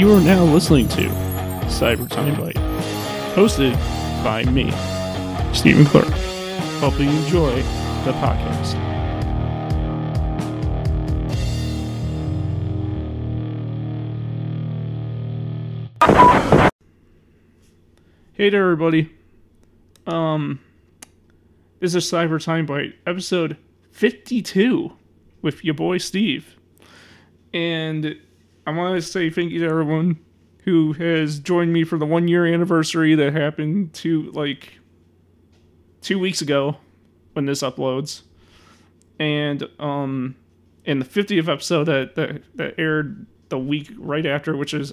You are now listening to Cyber Time Bite, hosted by me, Stephen Clark. Hope you enjoy the podcast. Hey there, everybody. Um, this is Cyber Time Bite, episode 52 with your boy Steve. And I want to say thank you to everyone who has joined me for the one year anniversary that happened to like two weeks ago when this uploads. And um in the 50th episode that, that that aired the week right after, which is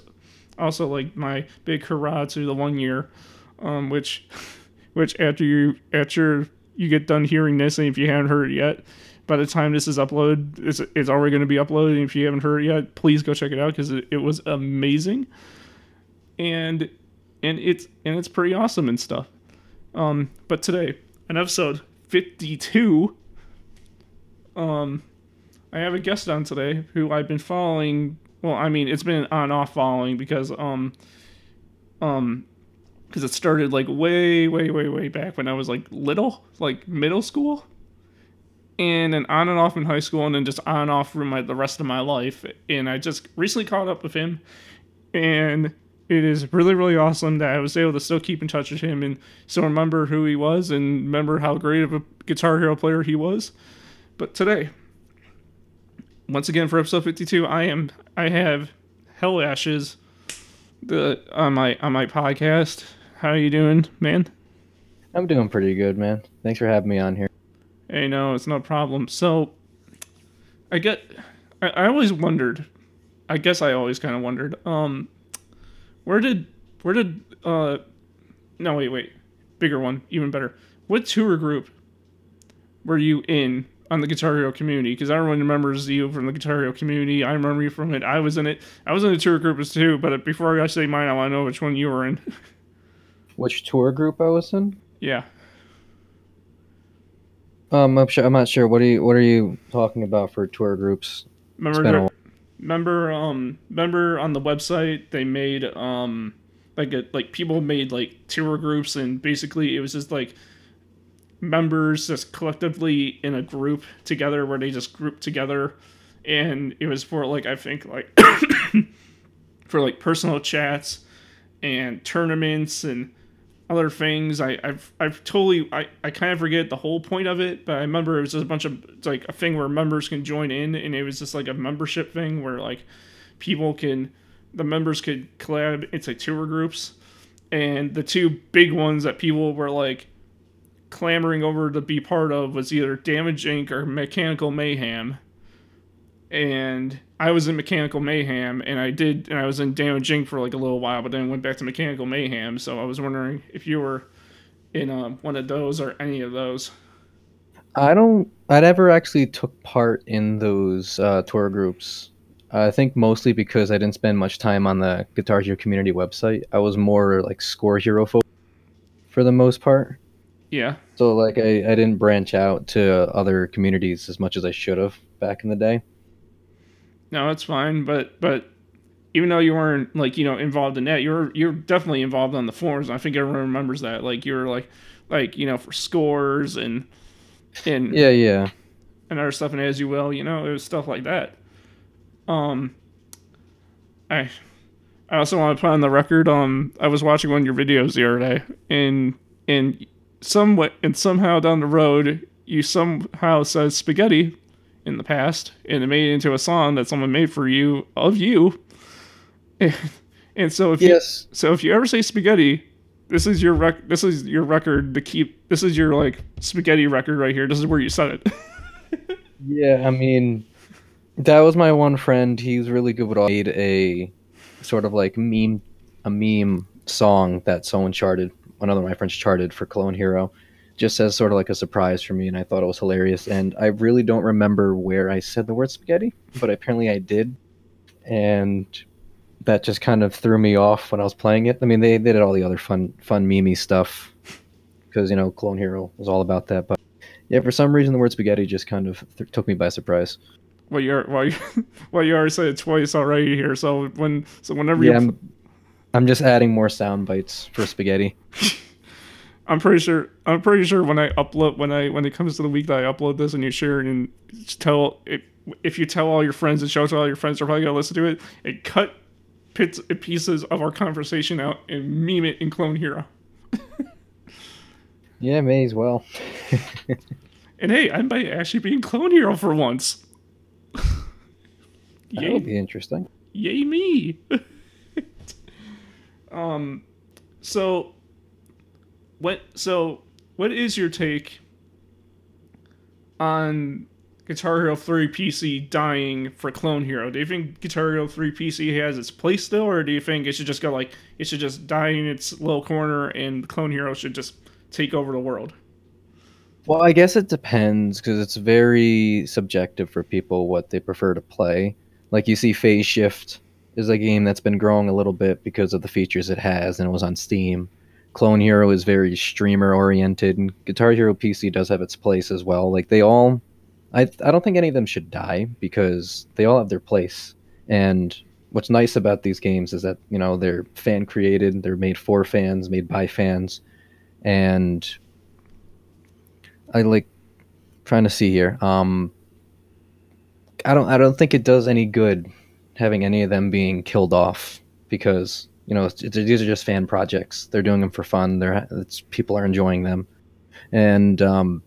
also like my big hurrah to the one year, um, which which after you after you get done hearing this, and if you haven't heard it yet, by the time this is uploaded, it's, it's already going to be uploaded. If you haven't heard it yet, please go check it out because it, it was amazing, and and it's and it's pretty awesome and stuff. Um, but today, an episode fifty-two. Um, I have a guest on today who I've been following. Well, I mean, it's been on off following because um, um, because it started like way, way, way, way back when I was like little, like middle school, and then on and off in high school, and then just on and off for my the rest of my life. And I just recently caught up with him, and it is really, really awesome that I was able to still keep in touch with him and still remember who he was and remember how great of a Guitar Hero player he was. But today, once again for episode 52, I am I have Hell Ashes the on my on my podcast. How are you doing, man? I'm doing pretty good, man. Thanks for having me on here. Hey, no, it's no problem. So, I get, I, I always wondered, I guess I always kind of wondered, um, where did, where did, uh, no, wait, wait, bigger one, even better. What tour group were you in on the Guitar Hero community? Because everyone remembers you from the Guitar Hero community. I remember you from it. I was in it. I was in the tour group as too. But before I say mine, I want to know which one you were in. Which tour group I was in? yeah. Um, I'm sure. I'm not sure. What are you What are you talking about for tour groups? Remember, been a while. remember, um, remember on the website they made um, like a like people made like tour groups and basically it was just like members just collectively in a group together where they just grouped together and it was for like I think like for like personal chats and tournaments and other things. I, I've I've totally I, I kind of forget the whole point of it, but I remember it was just a bunch of like a thing where members can join in, and it was just like a membership thing where like people can the members could collab into tour groups, and the two big ones that people were like clamoring over to be part of was either Damage Inc. or Mechanical Mayhem. And I was in Mechanical Mayhem, and I did, and I was in Damage Inc. for like a little while, but then went back to Mechanical Mayhem. So I was wondering if you were in um, one of those or any of those. I don't. I never actually took part in those uh, tour groups. I think mostly because I didn't spend much time on the Guitar Hero community website. I was more like Score Hero folk for the most part. Yeah, So like I, I didn't branch out to other communities as much as I should have back in the day. No, it's fine. But but even though you weren't like you know involved in that, you're you're definitely involved on the forums. I think everyone remembers that. Like you were like like you know for scores and and Yeah, yeah. and other stuff and as you will you know it was stuff like that um i i also want to put on the record um i was watching one of your videos the other day and and somewhat and somehow down the road you somehow said spaghetti in the past and it made it into a song that someone made for you of you and, and so if you Yes. so if you ever say spaghetti this is your rec- this is your record to keep this is your like spaghetti record right here this is where you said it Yeah, I mean, that was my one friend. He's really good with all. Made a sort of like meme, a meme song that someone charted. Another of my friends charted for Clone Hero, just as sort of like a surprise for me, and I thought it was hilarious. And I really don't remember where I said the word spaghetti, but apparently I did, and that just kind of threw me off when I was playing it. I mean, they, they did all the other fun fun meme stuff because you know Clone Hero was all about that, but yeah, for some reason the word spaghetti just kind of th- took me by surprise. Well, you're well, you well, you already said it twice already here. So when so whenever you Yeah, I'm, I'm just adding more sound bites for spaghetti. I'm pretty sure. I'm pretty sure when I upload, when I when it comes to the week that I upload this and you share it and tell if, if you tell all your friends and show it to all your friends, they're probably gonna listen to it and cut bits pieces of our conversation out and meme it in Clone Hero. Yeah, may as well. And hey, I might actually be in Clone Hero for once. That'll be interesting. yay me. um, so what? So what is your take on Guitar Hero 3 PC dying for Clone Hero? Do you think Guitar Hero 3 PC has its place still, or do you think it should just go like it should just die in its little corner and Clone Hero should just take over the world? Well, I guess it depends because it's very subjective for people what they prefer to play. Like you see, Phase Shift is a game that's been growing a little bit because of the features it has, and it was on Steam. Clone Hero is very streamer oriented, and Guitar Hero PC does have its place as well. Like they all, I I don't think any of them should die because they all have their place. And what's nice about these games is that you know they're fan created, they're made for fans, made by fans, and I like trying to see here. Um, I don't. I don't think it does any good having any of them being killed off because you know these are just fan projects. They're doing them for fun. They're people are enjoying them, and um,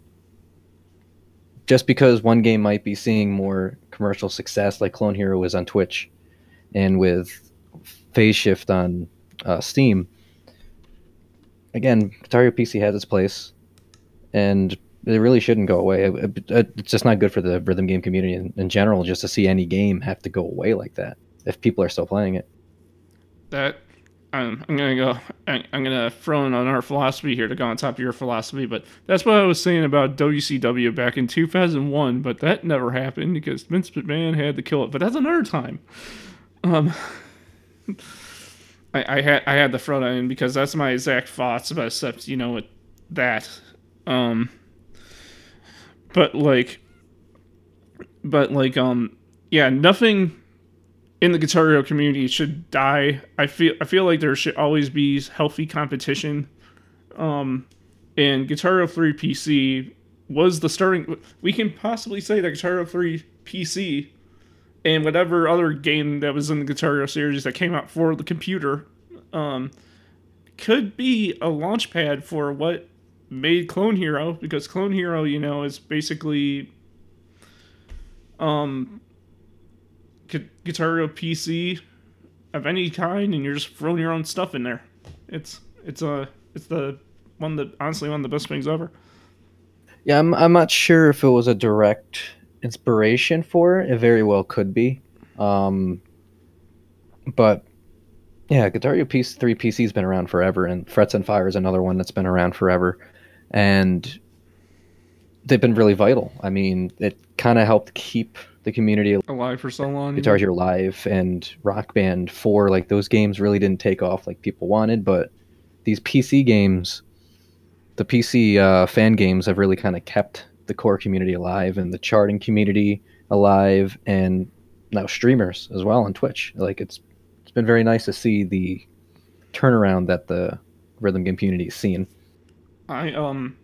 just because one game might be seeing more commercial success, like Clone Hero is on Twitch, and with Phase Shift on uh, Steam. Again, Hero PC has its place, and it really shouldn't go away. It- it- it's just not good for the rhythm game community in, in general, just to see any game have to go away like that if people are still playing it. that I'm, I'm gonna go I- i'm gonna throw in on our philosophy here to go on top of your philosophy but that's what i was saying about wcw back in 2001 but that never happened because vince mcmahon had to kill it but that's another time um I, I had I had throw that in because that's my exact thoughts about stuff, you know, with that. Um but like but like um yeah, nothing in the Guitar Hero community should die. I feel I feel like there should always be healthy competition. Um, and Guitar Hero 3 PC was the starting. We can possibly say that Guitar Hero 3 PC and whatever other game that was in the Guitar Hero series that came out for the computer um, could be a launch pad for what made Clone Hero because Clone Hero, you know, is basically um Guitar PC of any kind, and you're just throwing your own stuff in there. It's it's a it's the one that honestly one of the best things ever. Yeah, I'm, I'm not sure if it was a direct inspiration for it. It very well could be. Um, but yeah, Guitar Hero Piece 3 PC's been around forever, and Frets and Fire is another one that's been around forever. And they've been really vital. I mean, it kind of helped keep the community Alive for so long. Guitar Hero Live and Rock Band 4, like those games really didn't take off like people wanted, but these PC games, the PC uh, fan games have really kind of kept the core community alive and the charting community alive and now streamers as well on Twitch. Like it's it's been very nice to see the turnaround that the rhythm game community is seeing. I um,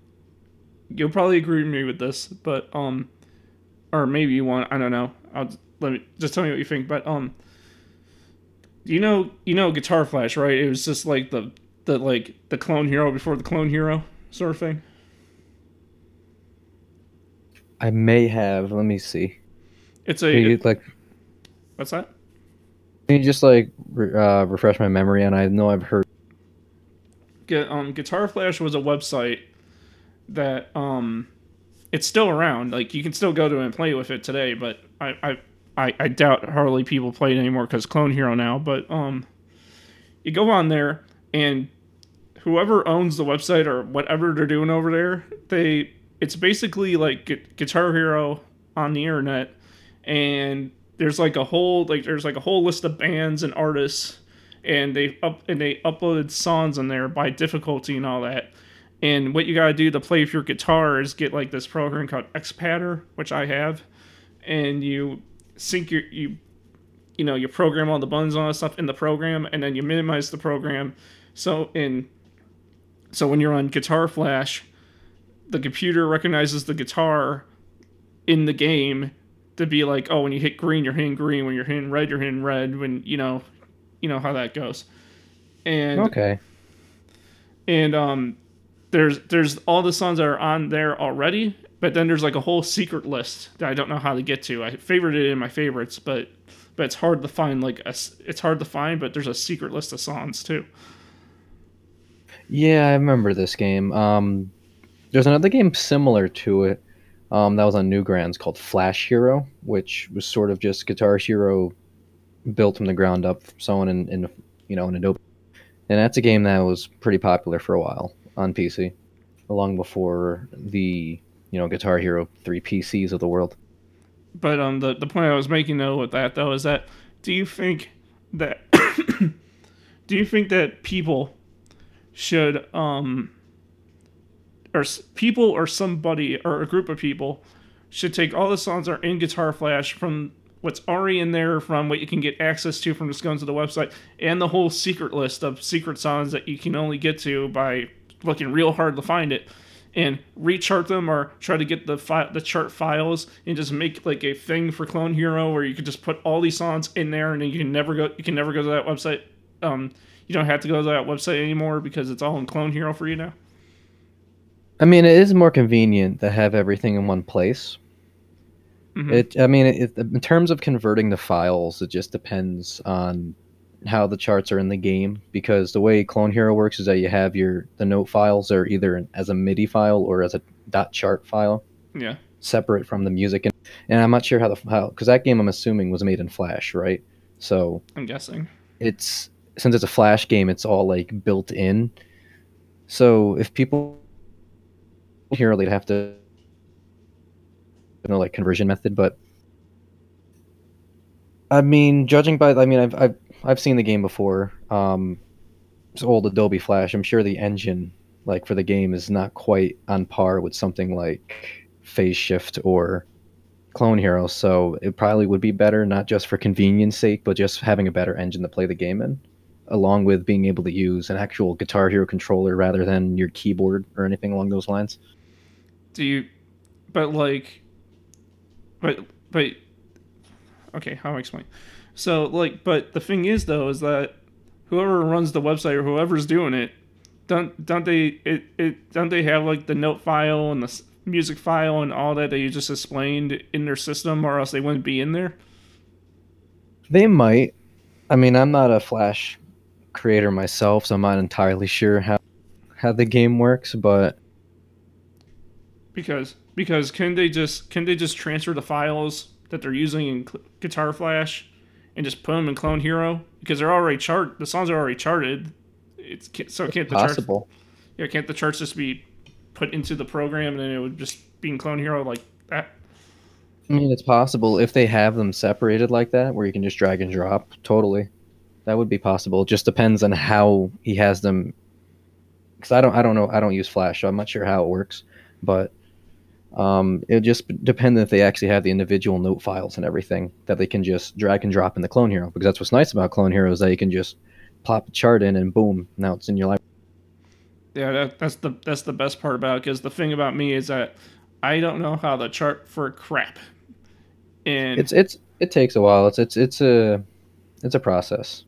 you'll probably agree with me with this, but um, or maybe you want. I don't know. I'll let me just tell me what you think. But um, you know, you know, Guitar Flash, right? It was just like the the like the Clone Hero before the Clone Hero sort of thing. I may have. Let me see. It's a you, like, what's that? can you just like re- uh, refresh my memory? And I know I've heard. Gu- um, Guitar Flash was a website that um, it's still around. Like you can still go to and play with it today, but I I, I, I doubt hardly people play it anymore because Clone Hero now. But um, you go on there and whoever owns the website or whatever they're doing over there, they it's basically like Gu- Guitar Hero on the internet, and there's like a whole like there's like a whole list of bands and artists and they up and they uploaded songs on there by difficulty and all that. And what you gotta do to play with your guitar is get like this program called Xpadder, which I have, and you sync your you you know you program all the buttons and all that stuff in the program, and then you minimize the program. So in so when you're on Guitar Flash, the computer recognizes the guitar in the game to be like, oh, when you hit green, you're hitting green. When you're hitting red, you're hitting red. When you know, you know how that goes. And Okay. and um, there's there's all the songs that are on there already, but then there's like a whole secret list that I don't know how to get to. I favorited it in my favorites, but but it's hard to find like a it's hard to find, but there's a secret list of songs too. Yeah, I remember this game. Um, there's another game similar to it um, that was on Newgrounds called Flash Hero, which was sort of just Guitar Hero built from the ground up, someone in, in you know in Adobe, and that's a game that was pretty popular for a while on PC, long before the you know Guitar Hero three PCs of the world. But um, the the point I was making though with that though is that do you think that do you think that people should um or people or somebody or a group of people should take all the songs that are in Guitar Flash from what's already in there from what you can get access to from just going to the website and the whole secret list of secret songs that you can only get to by looking real hard to find it and rechart them or try to get the fi- the chart files and just make like a thing for Clone Hero where you could just put all these songs in there and then you can never go you can never go to that website. Um, you don't have to go to that website anymore because it's all in Clone Hero for you now. I mean, it is more convenient to have everything in one place. Mhm. It, I mean, it, in terms of converting the files, it just depends on how the charts are in the game. Because the way Clone Hero works is that you have your the note files are either as a MIDI file or as a dot chart file, Yeah, separate from the music. And, and I'm not sure how the how because that game I'm assuming was made in Flash, right? So I'm guessing. it's since it's a Flash game, it's all like built in. So if people here, they'd have to you know like conversion method, but I mean, judging by I mean, I've I've I've seen the game before. Um, it's old Adobe Flash. I'm sure the engine like for the game is not quite on par with something like Phase Shift or Clone Hero. So it probably would be better not just for convenience sake, but just having a better engine to play the game in, along with being able to use an actual Guitar Hero controller rather than your keyboard or anything along those lines. Do you? But like, but but. Okay, how do I explain? So like, but the thing is though is that whoever runs the website or whoever's doing it, don't don't they it, it don't they have like the note file and the music file and all that that you just explained in their system, or else they wouldn't be in there. They might. I mean, I'm not a Flash creator myself, so I'm not entirely sure how how the game works, but because because can they just can they just transfer the files that they're using in Guitar Flash and just put them in Clone Hero because they're already chart the songs are already charted. It's so can't the charts yeah can't the charts just be put into the program and then it would just be in Clone Hero like that. I mean, it's possible if they have them separated like that, where you can just drag and drop. Totally, that would be possible. It just depends on how he has them. Because I don't, I don't know, I don't use Flash, so I'm not sure how it works. But um, it just depends if they actually have the individual note files and everything that they can just drag and drop in the Clone Hero. Because that's what's nice about Clone Hero is that you can just plop a chart in and boom, now it's in your library. Yeah, that, that's the that's the best part about it because the thing about me is that I don't know how to chart for crap, and It's it's it takes a while. It's it's it's a it's a process.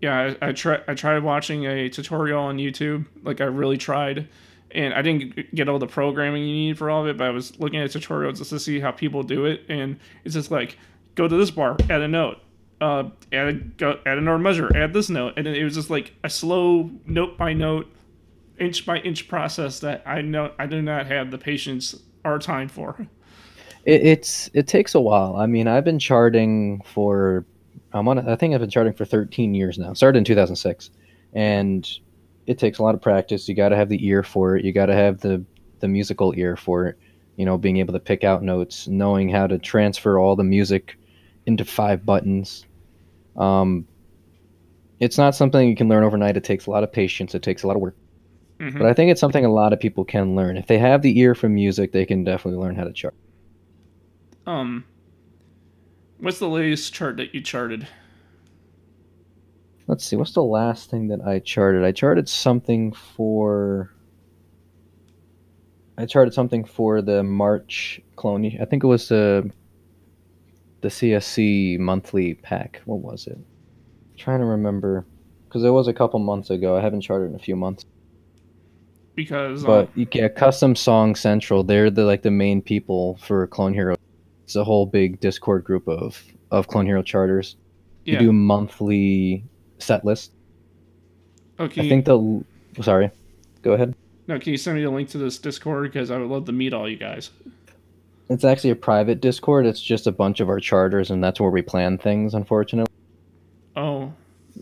yeah, I, I try I tried watching a tutorial on YouTube, like I really tried, and I didn't get all the programming you need for all of it, but I was looking at tutorials just to see how people do it, and it's just like go to this bar, add a note, uh, add a, go, add another measure, add this note, and it was just like a slow note by note, inch by inch process that I know I do not have the patience or time for. It, it's it takes a while. I mean, I've been charting for I'm on. I think I've been charting for 13 years now. Started in 2006, and it takes a lot of practice. You got to have the ear for it. You got to have the the musical ear for it. You know, being able to pick out notes, knowing how to transfer all the music into five buttons. Um, it's not something you can learn overnight. It takes a lot of patience. It takes a lot of work. Mhm. But I think it's something a lot of people can learn. If they have the ear for music, they can definitely learn how to chart. Um, What's the latest chart that you charted? Let's see. What's the last thing that I charted? I charted something for. I charted something for the March clone. I think it was the the CSC monthly pack. What was it? I'm trying to remember because it was a couple months ago. I haven't charted in a few months. Because But uh, you get Custom Song Central. They're the like the main people for Clone Hero. It's a whole big Discord group of of Clone Hero charters. yeah. You do monthly set list. oh, can I think the sorry. Go ahead. no, can you send me a link to this Discord because I would love to meet all you guys. It's actually a private Discord. It's just a bunch of our charters, and that's where we plan things. Unfortunately, Oh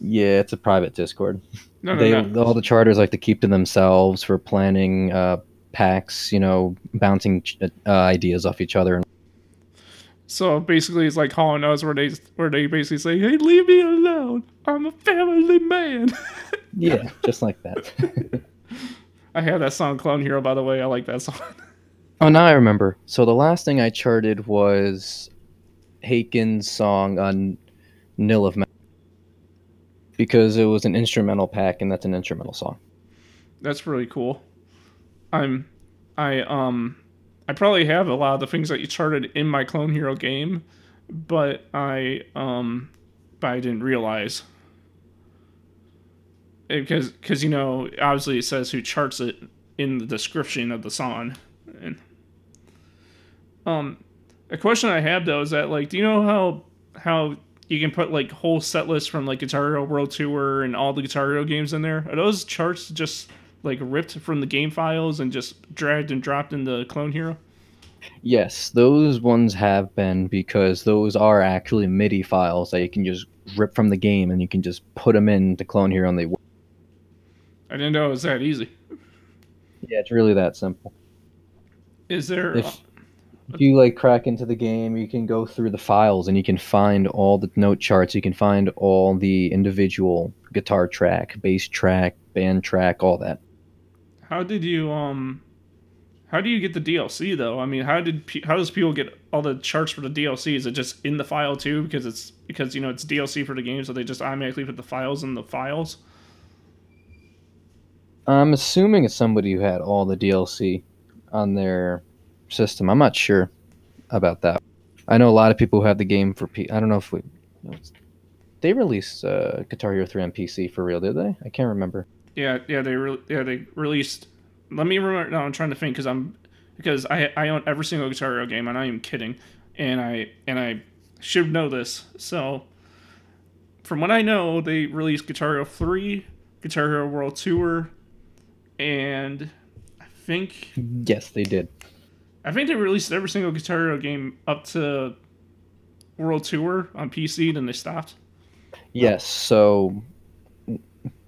yeah, it's a private Discord. no, no, they no. all the charters like to keep to themselves for planning uh, packs. You know, bouncing uh, ideas off each other. So basically, it's like Hall and Oates, where they where they basically say, "Hey, leave me alone. I'm a family man." Yeah, just like that. I have that song, Clone Hero. By the way, I like that song. oh, now I remember. So the last thing I charted was Haken's song on Nil of Ma- because it was an instrumental pack, and that's an instrumental song. That's really cool. I'm, I um, I probably have a lot of the things that you charted in my Clone Hero game, but I um, but I didn't realize. Because because you know obviously it says who charts it in the description of the song and um a question i have though is that like do you know how how you can put like whole set lists from like guitar hero world tour and all the guitar hero games in there? Are those charts just like ripped from the game files and just dragged and dropped into clone hero Yes, those ones have been because those are actually MIDI files that you can just rip from the game and you can just put them into Clone Hero and they work. i didn't know it was that easy Yeah, it's really that simple. is there If uh, if you like crack into the game, you can go through the files and you can find all the note charts. You can find all the individual guitar track, bass track, band track, all that. How did you um? How do you get the DLC though? I mean, how did how does people get all the charts for the DLC? Is it just in the file too? Because it's because you know it's DLC for the game, so they just automatically put the files in the files. I'm assuming it's somebody who had all the DLC on their system. I'm not sure about that. I know a lot of people who have the game for P. I don't know if we. They released uh, Guitar Hero 3 on PC for real, did they? I can't remember. Yeah, yeah, they re- yeah they released. Let me remember. No, I'm trying to think because I'm because I I own every single Guitar Hero game. I'm not even kidding, and I and I should know this. So, from what I know, they released Guitar Hero three, Guitar Hero World Tour, and I think Yes, they did. I think they released every single Guitar Hero game up to World Tour on PC, then they stopped. Yes, so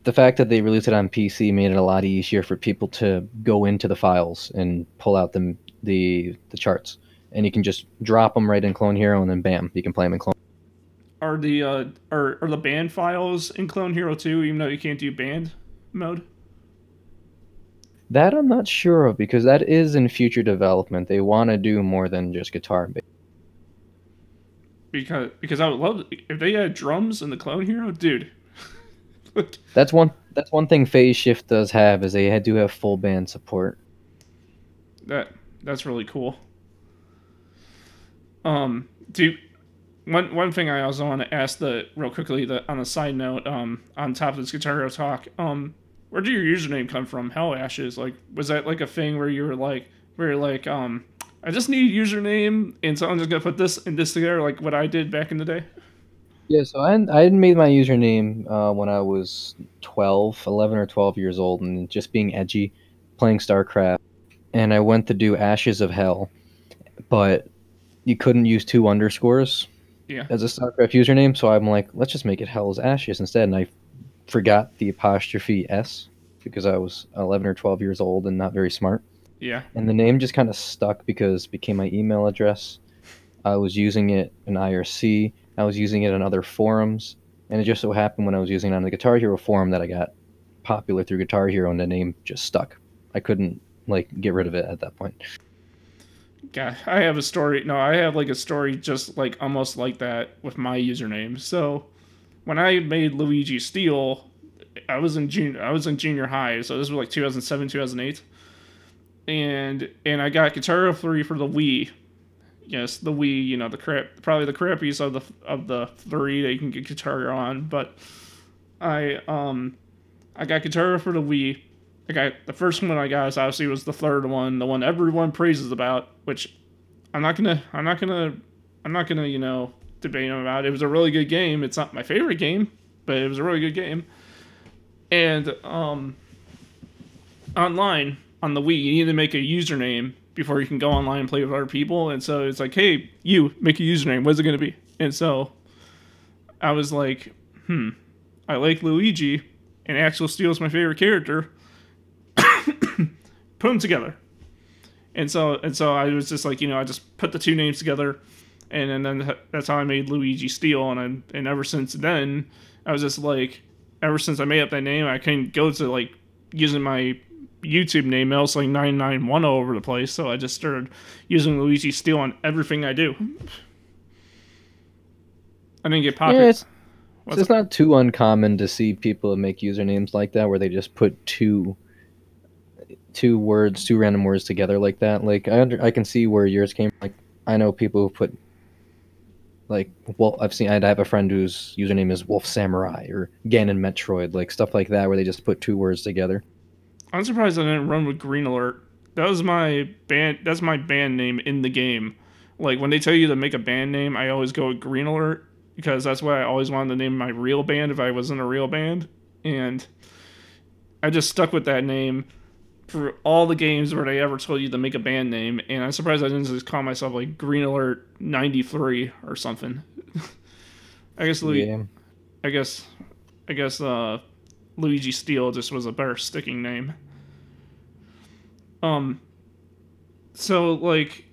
the fact that they released it on PC made it a lot easier for people to go into the files and pull out the the, the charts, and you can just drop them right in Clone Hero, and then bam, you can play them in Clone. Are the uh, are are the band files in Clone Hero 2, even though you can't do band mode? That I'm not sure of because that is in future development. They want to do more than just guitar and bass. Because because I would love if they had drums in the Clone Hero, dude. That's one. That's one thing Phase Shift does have is they do have full band support. that that's really cool. Um, do one one thing I also want to ask the real quickly the on a side note um on top of this Guitar talk um where did your username come from Hell Ashes like was that like a thing where you were like where you're like um I just need a username and so I'm just gonna put this and this together like what I did back in the day Yeah, so I I made my username uh, when I was 12, 11 or 12 years old, and just being edgy, playing StarCraft, and I went to do Ashes of Hell, but you couldn't use two underscores Yeah. as a StarCraft username, so I'm like, let's just make it Hell's Ashes instead, and I forgot the apostrophe S because I was 11 or 12 years old and not very smart. yeah And the name just kind of stuck because it became my email address. I was using it in IRC. I was using it on other forums. And it just so happened when I was using it on the Guitar Hero forum that I got popular through Guitar Hero and the name just stuck. I couldn't like get rid of it at that point. God, I have a story. No, I have like a story just like almost like that with my username. So when I made Luigi Steel, I was in junior. I was in junior high, so this was like 2007, 2008, and and I got Guitar Hero 3 for the Wii. Yes, the Wii. You know the crap, probably the crappiest of the of the three that you can get Guitar on. But I um I got Guitar for the Wii. I got the first one I got is obviously was the third one, the one everyone praises about, which I'm not gonna I'm not gonna I'm not gonna you know debate about. It was a really good game. It's not my favorite game, but it was a really good game. And um, online on the Wii, you need to make a username before you can go online and play with other people. And so it's like, hey, you make a username. What's it gonna be? And so I was like, hmm, I like Luigi, and Axel Steel is my favorite character. Put them together. And so and so I was just like, you know, I just put the two names together and, and then that's how I made Luigi Steel. And I, and ever since then, I was just like, ever since I made up that name, I couldn't go to like using my YouTube name else like nine nine one all over the place. So I just started using Luigi Steel on everything I do. I didn't get popular. Yeah, it's, it's not too uncommon to see people make usernames like that where they just put two two words, two random words together like that. Like I under, I can see where yours came. Like I know people who put like well i've seen i have a friend whose username is wolf samurai or ganon metroid like stuff like that where they just put two words together i'm surprised i didn't run with green alert that was my band that's my band name in the game like when they tell you to make a band name i always go with green alert because that's what i always wanted to name my real band if i was in a real band and i just stuck with that name for all the games where they ever told you to make a band name, and I'm surprised I didn't just call myself like Green Alert '93 or something. I guess Louis, yeah. I guess, I guess uh, Luigi Steel just was a better sticking name. Um, so like,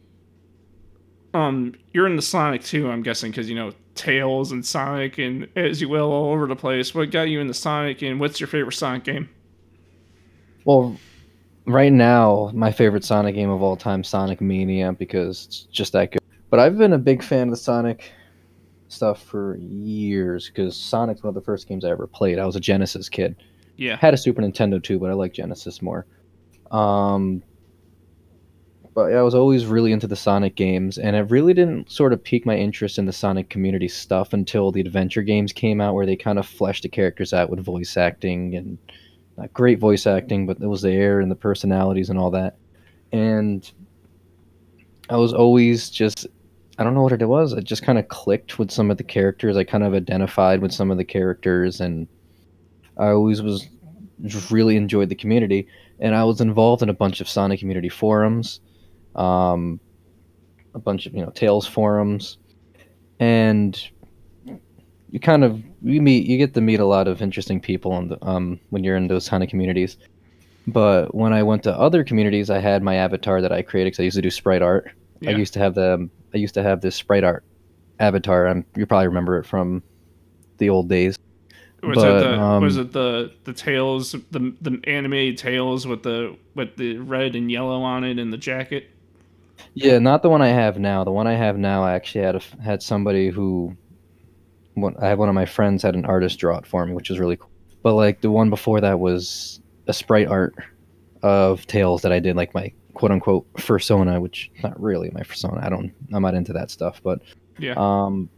um, you're in the Sonic too, I'm guessing, because you know Tails and Sonic and as you will all over the place. What got you into Sonic, and what's your favorite Sonic game? Well, right now, my favorite Sonic game of all time, Sonic Mania, because it's just that good. But I've been a big fan of the Sonic stuff for years because Sonic's one of the first games I ever played. I was a Genesis kid. Yeah. Had a Super Nintendo too, but I like Genesis more. Um, but I was always really into the Sonic games, and it really didn't sort of pique my interest in the Sonic community stuff until the adventure games came out, where they kind of fleshed the characters out with voice acting and not great voice acting, but it was there and the personalities and all that. And I was always just I don't know what it was. I just kind of clicked with some of the characters. I kind of identified with some of the characters, and I always was just really enjoyed the community. And I was involved in a bunch of Sonic community forums, um, a bunch of you know Tails forums, and you kind of you meet you get to meet a lot of interesting people on the, um, when you're in those kind of communities. But when I went to other communities, I had my avatar that I created because I used to do sprite art. Yeah. I used to have the I used to have this sprite art avatar. and you probably remember it from the old days. Was but, it the um, was it the the tails the the animated tails with the with the red and yellow on it and the jacket? Yeah, not the one I have now. The one I have now, I actually had a, had somebody who one, I have one of my friends had an artist draw it for me, which is really cool. But like the one before that was a sprite art of Tails that I did, like my quote unquote persona, which not really my persona. I don't, I'm not into that stuff, but yeah. Um,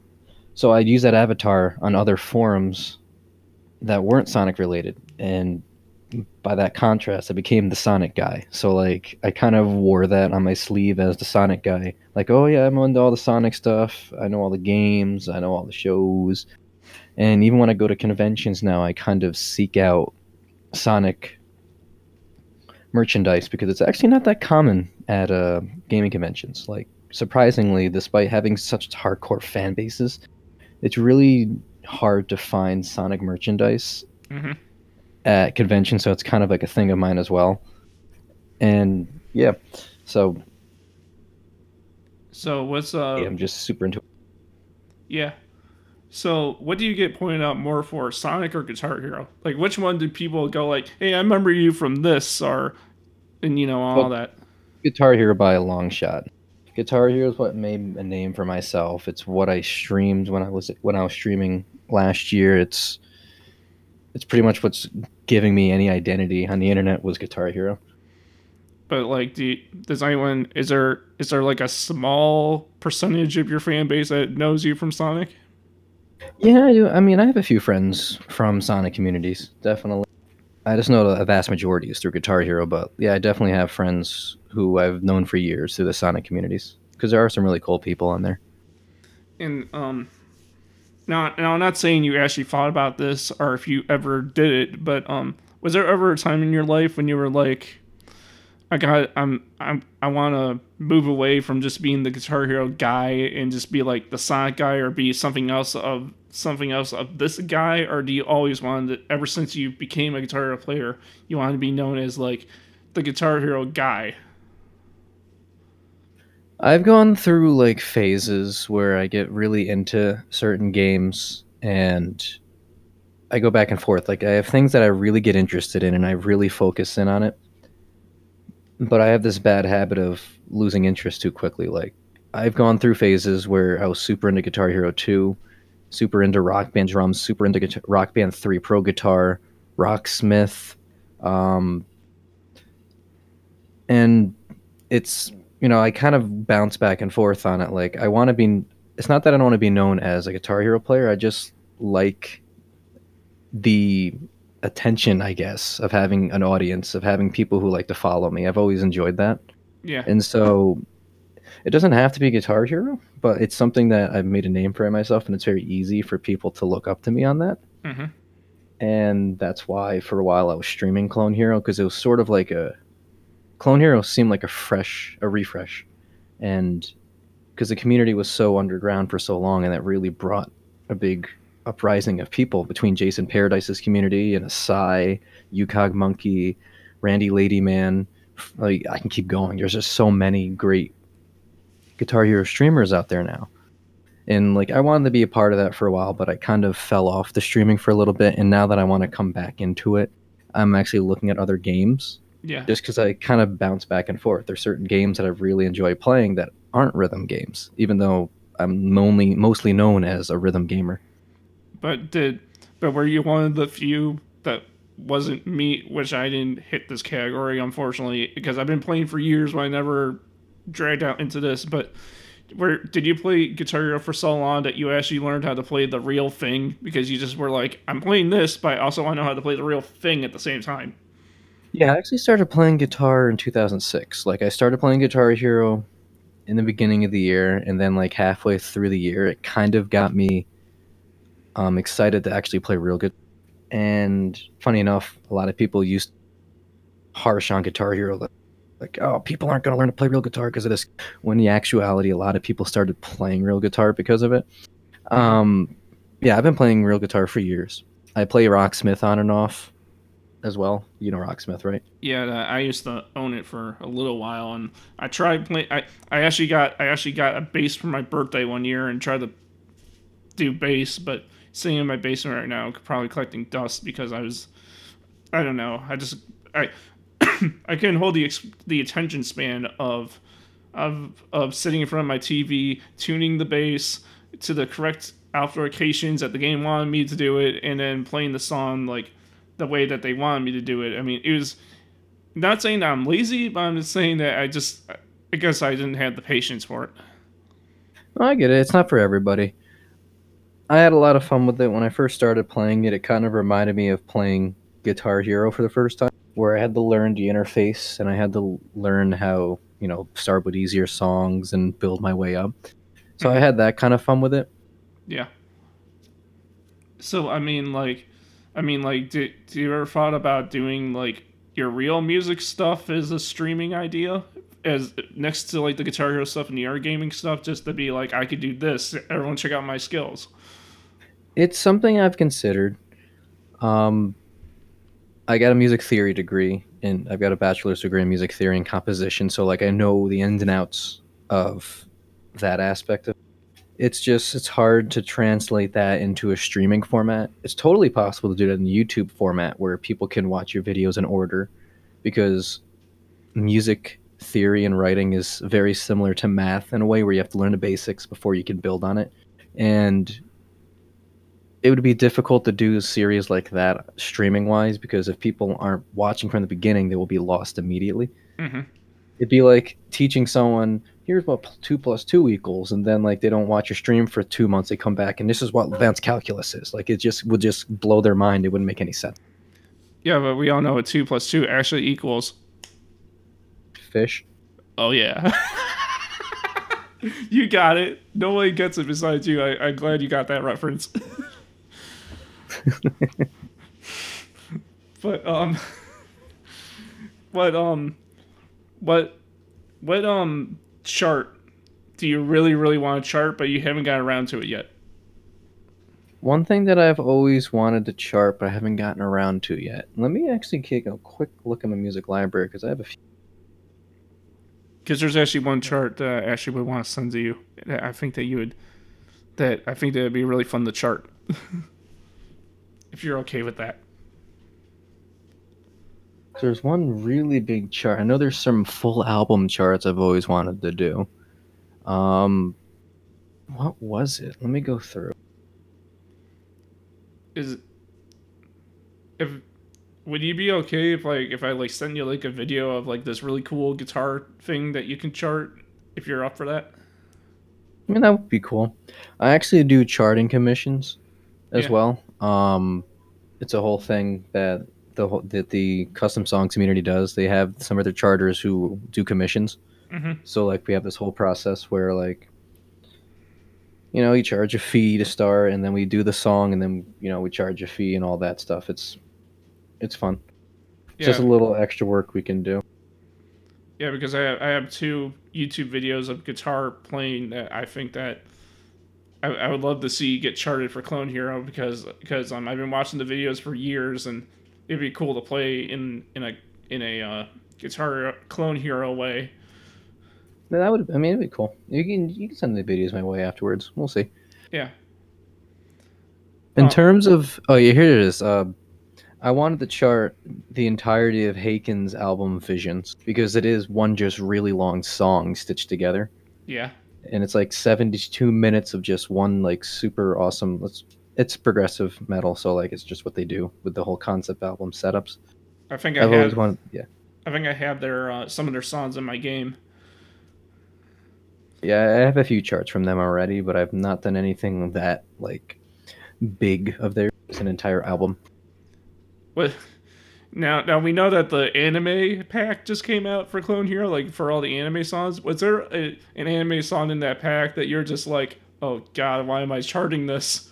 so I'd use that avatar on other forums that weren't Sonic related, and by that contrast, I became the Sonic guy. So like I kind of wore that on my sleeve as the Sonic guy. Like, oh yeah, I'm into all the Sonic stuff. I know all the games. I know all the shows. And even when I go to conventions now, I kind of seek out Sonic merchandise because it's actually not that common at uh, gaming conventions. Like surprisingly, despite having such hardcore fan bases, it's really hard to find Sonic merchandise. Mm-hmm at convention, so it's kind of like a thing of mine as well. And yeah, so so what's uh? Yeah, I'm just super into. It. Yeah. So what do you get pointed out more for, Sonic or Guitar Hero? Like which one do people go like, "Hey, I remember you from this," or and you know all well, that. Guitar Hero by a long shot, Guitar Hero is what made a name for myself. It's what I streamed when I was when I was streaming last year. It's it's pretty much what's giving me any identity on the internet was Guitar Hero. But like, do you, does anyone is there is there like a small percentage of your fan base that knows you from Sonic? Yeah, I do. I mean, I have a few friends from Sonic communities, definitely. I just know a vast majority is through Guitar Hero, but yeah, I definitely have friends who I've known for years through the Sonic communities because there are some really cool people on there. And um, now, now I'm not saying you actually thought about this or if you ever did it, but um, was there ever a time in your life when you were like, I got, I'm, I'm, I want to move away from just being the Guitar Hero guy and just be like the Sonic guy or be something else of something else of this guy, or do you always want to? Ever since you became a Guitar Hero player, you want to be known as like the Guitar Hero guy. I've gone through like phases where I get really into certain games and I go back and forth. Like I have things that I really get interested in and I really focus in on it. But I have this bad habit of losing interest too quickly. Like I've gone through phases where I was super into Guitar Hero 2, super into Rock Band drums, super into guitar, Rock Band 3 Pro Guitar, Rocksmith, um, and it's you know, I kind of bounce back and forth on it. Like, I want to be. It's not that I don't want to be known as a Guitar Hero player. I just like the attention, I guess, of having an audience, of having people who like to follow me. I've always enjoyed that. Yeah. And so it doesn't have to be Guitar Hero, but it's something that I've made a name for myself, and it's very easy for people to look up to me on that. Mm-hmm. And that's why for a while I was streaming Clone Hero because it was sort of like a Clone Hero seemed like a fresh, a refresh, and because the community was so underground for so long, and that really brought a big uprising of people between Jason Paradise's community and Asai, Yukog Monkey, Randy Ladyman. Like I can keep going. There's just so many great Guitar Hero streamers out there now. And like I wanted to be a part of that for a while, but I kind of fell off the streaming for a little bit. And now that I want to come back into it, I'm actually looking at other games Yeah. just because I kind of bounce back and forth. There's certain games that I really enjoy playing that aren't rhythm games, even though I'm only mostly known as a rhythm gamer. But did but were you one of the few that wasn't me, which I didn't hit this category unfortunately because I've been playing for years, but I never dragged out into this. But where did you play Guitar Hero for so long that you actually learned how to play the real thing because you just were like, I'm playing this, but I also want to know how to play the real thing at the same time. Yeah, I actually started playing guitar in 2006. Like I started playing Guitar Hero in the beginning of the year, and then like halfway through the year, it kind of got me um, excited to actually play real good. And funny enough, a lot of people used harsh on Guitar Hero, like, like oh, people aren't going to learn to play real guitar because of this. When in actuality, a lot of people started playing real guitar because of it. Um, yeah, I've been playing real guitar for years. I play Rocksmith on and off as well. You know Rocksmith, right? Yeah, I used to own it for a little while, and I tried play. I I actually got I actually got a bass for my birthday one year and tried to do bass, but sitting in my basement right now, probably collecting dust because I was, I don't know, I just I I couldn't hold the the attention span of of of sitting in front of my TV, tuning the bass to the correct applications that the game wanted me to do it, and then playing the song like the way that they wanted me to do it. I mean, it was not saying that I'm lazy, but I'm just saying that I just I guess I didn't have the patience for it. I get it. It's not for everybody. I had a lot of fun with it when I first started playing it. It kind of reminded me of playing Guitar Hero for the first time, where I had to learn the interface and I had to learn how, you know, start with easier songs and build my way up. So I mm-hmm. had that kind of fun with it. Yeah. So I mean, like, I mean, like, do, do you ever thought about doing like your real music stuff as a streaming idea, as next to like the Guitar Hero stuff and the art gaming stuff, just to be like, I could do this. Everyone, check out my skills. It's something I've considered. Um, I got a music theory degree, and I've got a bachelor's degree in music theory and composition. So, like, I know the ins and outs of that aspect of. It's just it's hard to translate that into a streaming format. It's totally possible to do that in the YouTube format where people can watch your videos in order, because music theory and writing is very similar to math in a way where you have to learn the basics before you can build on it. And it would be difficult to do a series like that streaming wise because if people aren't watching from the beginning, they will be lost immediately. hmm It'd be like teaching someone, here's what two plus two equals, and then like they don't watch your stream for two months, they come back and this is what advanced calculus is. Like it just would just blow their mind. It wouldn't make any sense. Yeah, but we all know what two plus two actually equals. Fish. Oh yeah. you got it. Nobody gets it besides you. I, I'm glad you got that reference. but um, but um, what what um chart do you really really want to chart, but you haven't gotten around to it yet? One thing that I've always wanted to chart, but I haven't gotten around to yet. Let me actually take a quick look at my music library because I have a few. Because there's actually one chart that I actually would want to send to you. I think that you would. That I think that would be really fun to chart. if you're okay with that. There's one really big chart. I know there's some full album charts I've always wanted to do. Um, what was it? Let me go through. is if would you be okay if like if I like send you like a video of like this really cool guitar thing that you can chart if you're up for that? I mean, that would be cool. I actually do charting commissions as Yeah. well. Um, it's a whole thing that the whole, that the custom song community does. They have some of their charters who do commissions. Mhm. So like we have this whole process where like you know you charge a fee to start, and then we do the song, and then you know we charge a fee and all that stuff. It's it's fun. Yeah, just a little extra work we can do. yeah, because I have, I have two YouTube videos of guitar playing that I think that I, I would love to see get charted for Clone Hero because because um, I've been watching the videos for years and it'd be cool to play in in a in a uh, guitar Clone Hero way. That would I mean it'd be cool. You can you can send the videos my way afterwards. We'll see. Yeah. In Uh, terms of oh yeah, here it is. Uh, I wanted to chart the entirety of Haken's album Visions because it is one just really long song stitched together, Yeah. and it's like seventy-two minutes of just one like super awesome. It's it's progressive metal, so like it's just what they do with the whole concept album setups. I think I I've wanted, yeah, I think I have their uh, some of their songs in my game. yeah. I have a few charts from them already, but I've not done anything that like big of theirs. It's an entire album. What? Now, now we know that the anime pack just came out for Clone Hero, like for all the anime songs. Was there a, an anime song in that pack that you're just like, oh god, why am I charting this?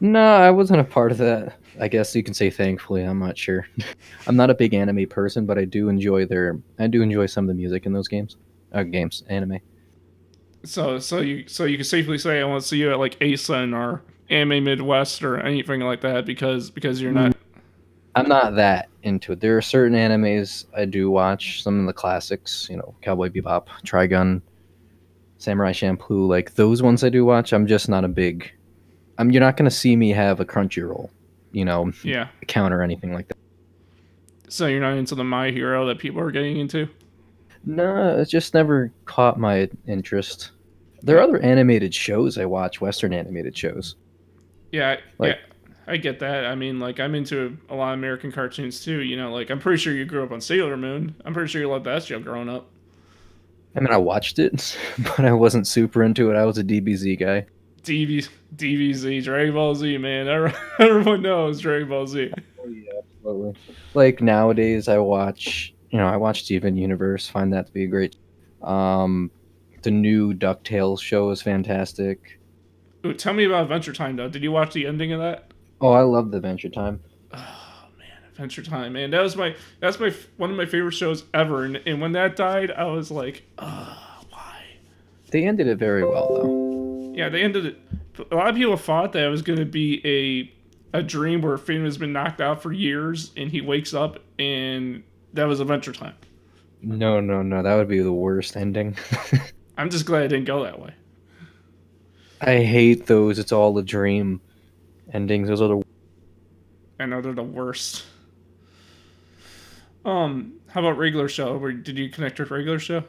No, I wasn't a part of that. I guess you can say thankfully. I'm not sure. I'm not a big anime person, but I do enjoy their. I do enjoy some of the music in those games. Uh, games, anime. So, so you, so you can safely say I want to see you at like ACEN or Anime Midwest or anything like that because because you're not. I'm not that into it. There are certain animes I do watch. Some of the classics, you know, Cowboy Bebop, Trigun, Samurai Champloo. Like those ones I do watch. I'm just not a big. I'm. You're not gonna see me have a Crunchyroll, you know, Yeah. account or anything like that. So you're not into the My Hero that people are getting into. No, it just never caught my interest. There are other animated shows I watch, Western animated shows. Yeah, I- Like- yeah, I get that. I mean, like I'm into a lot of American cartoons too. You know, like I'm pretty sure you grew up on Sailor Moon. I'm pretty sure you loved that show growing up. I mean, I watched it, but I wasn't super into it. I was a DBZ guy. DB, DBZ, Dragon Ball Z, man. Everyone- knows Dragon Ball Z. Oh yeah, absolutely. Like nowadays, I watch. You know, I watch Steven Universe. Find that to be a great. Um, the new Ducktales show is fantastic. Ooh, tell me about Adventure Time though. Did you watch the ending of that? Oh, I love the Adventure Time. Oh man, Adventure Time, man. That was my that's my one of my favorite shows ever. And, and when that died, I was like, uh, why? They ended it very well, though. Yeah, they ended it. A lot of people thought that it was going to be a a dream where Finn has been knocked out for years, and he wakes up, and that was Adventure Time. No, no, no. That would be the worst ending. I'm just glad it didn't go that way. I hate those. It's all a dream endings. Those are the I know they're the worst. Um, how about regular show? Where did you connect with regular show?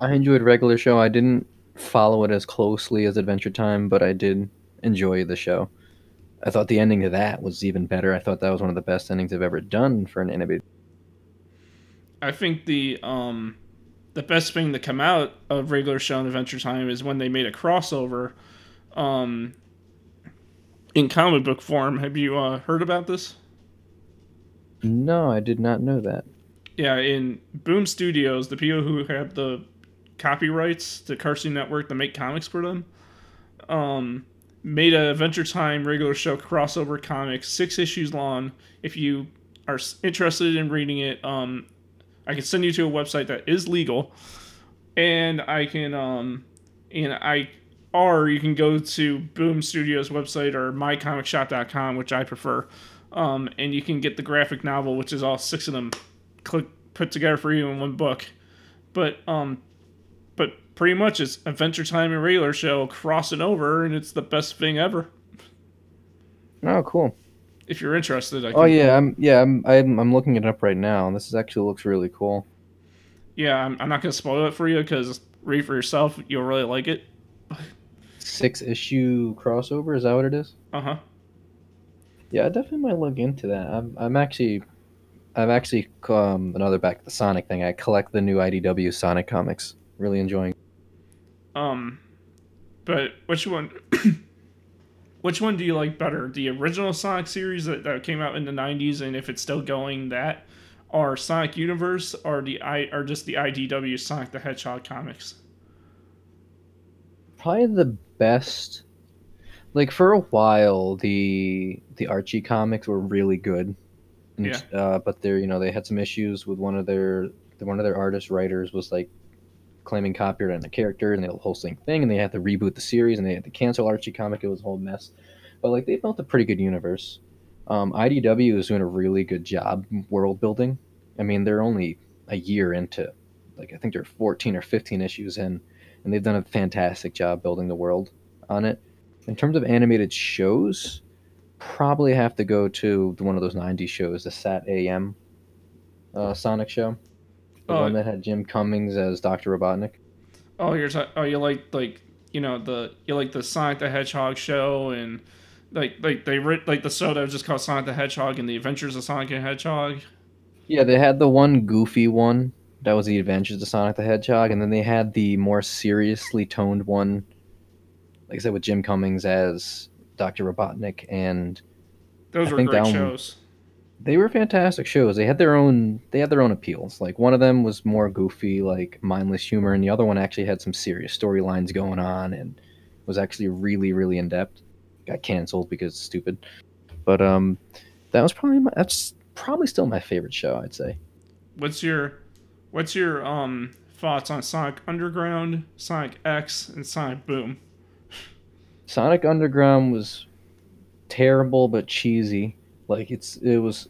I enjoyed regular show. I didn't follow it as closely as Adventure Time, but I did enjoy the show. I thought the ending to that was even better. I thought that was one of the best endings I've ever done for an animated. I think the um the best thing to come out of regular show and Adventure Time is when they made a crossover um in comic book form. Have you uh, heard about this? No, I did not know that. Yeah, in Boom Studios, the people who have the copyrights to Cartoon Network to make comics for them, um, made a Adventure Time regular show crossover comic, six issues long. If you are interested in reading it, um, I can send you to a website that is legal, and I can um, and I or you can go to Boom Studios website or mycomicshop.com, which I prefer, um, and you can get the graphic novel, which is all six of them, click put together for you in one book. But um, but pretty much it's Adventure Time and regular show crossing over, and it's the best thing ever. Oh, cool. If you're interested, I can... oh yeah, I'm yeah I'm, I'm I'm looking it up right now, and this is actually looks really cool. Yeah, I'm, I'm not gonna spoil it for you because read for yourself. You'll really like it. Six issue crossover is that what it is? Uh huh. Yeah, I definitely might look into that. I'm I'm actually I'm actually um another back to the Sonic thing. I collect the new IDW Sonic comics. Really enjoying. Um, but which one? which one do you like better? The original Sonic series that, that came out in the '90s, and if it's still going, that, or Sonic Universe, or the I, or just the IDW Sonic the Hedgehog comics? Probably the best. Like for a while, the the Archie comics were really good. And, yeah. Uh, but they're you know they had some issues with one of their one of their artist writers was like claiming copyright on the character and the whole thing thing, and they had to reboot the series and they had to cancel Archie comic. It was a whole mess. But like they built a pretty good universe. Um, IDW is doing a really good job world building. I mean, they're only a year into, like I think they're 14 or 15 issues in, and they've done a fantastic job building the world on it. In terms of animated shows, probably have to go to one of those 90s shows, the Sat AM uh, Sonic show. The oh, one uh, that had Jim Cummings as Doctor Robotnik. Oh, you're ta- oh you like like you know the you like the Sonic the Hedgehog show and like like they writ like the show that was just called Sonic the Hedgehog and the Adventures of Sonic the Hedgehog. Yeah, they had the one goofy one that was the Adventures of Sonic the Hedgehog, and then they had the more seriously toned one, like I said, with Jim Cummings as Doctor Robotnik, and those I were great shows they were fantastic shows. They had their own they had their own appeals. Like one of them was more goofy, like mindless humor, and the other one actually had some serious storylines going on and was actually really really in depth. Got canceled because it's stupid. But um that was probably my, that's probably still my favorite show, I'd say. What's your what's your um thoughts on Sonic Underground, Sonic X, and Sonic Boom? Sonic Underground was terrible but cheesy. Like it's it was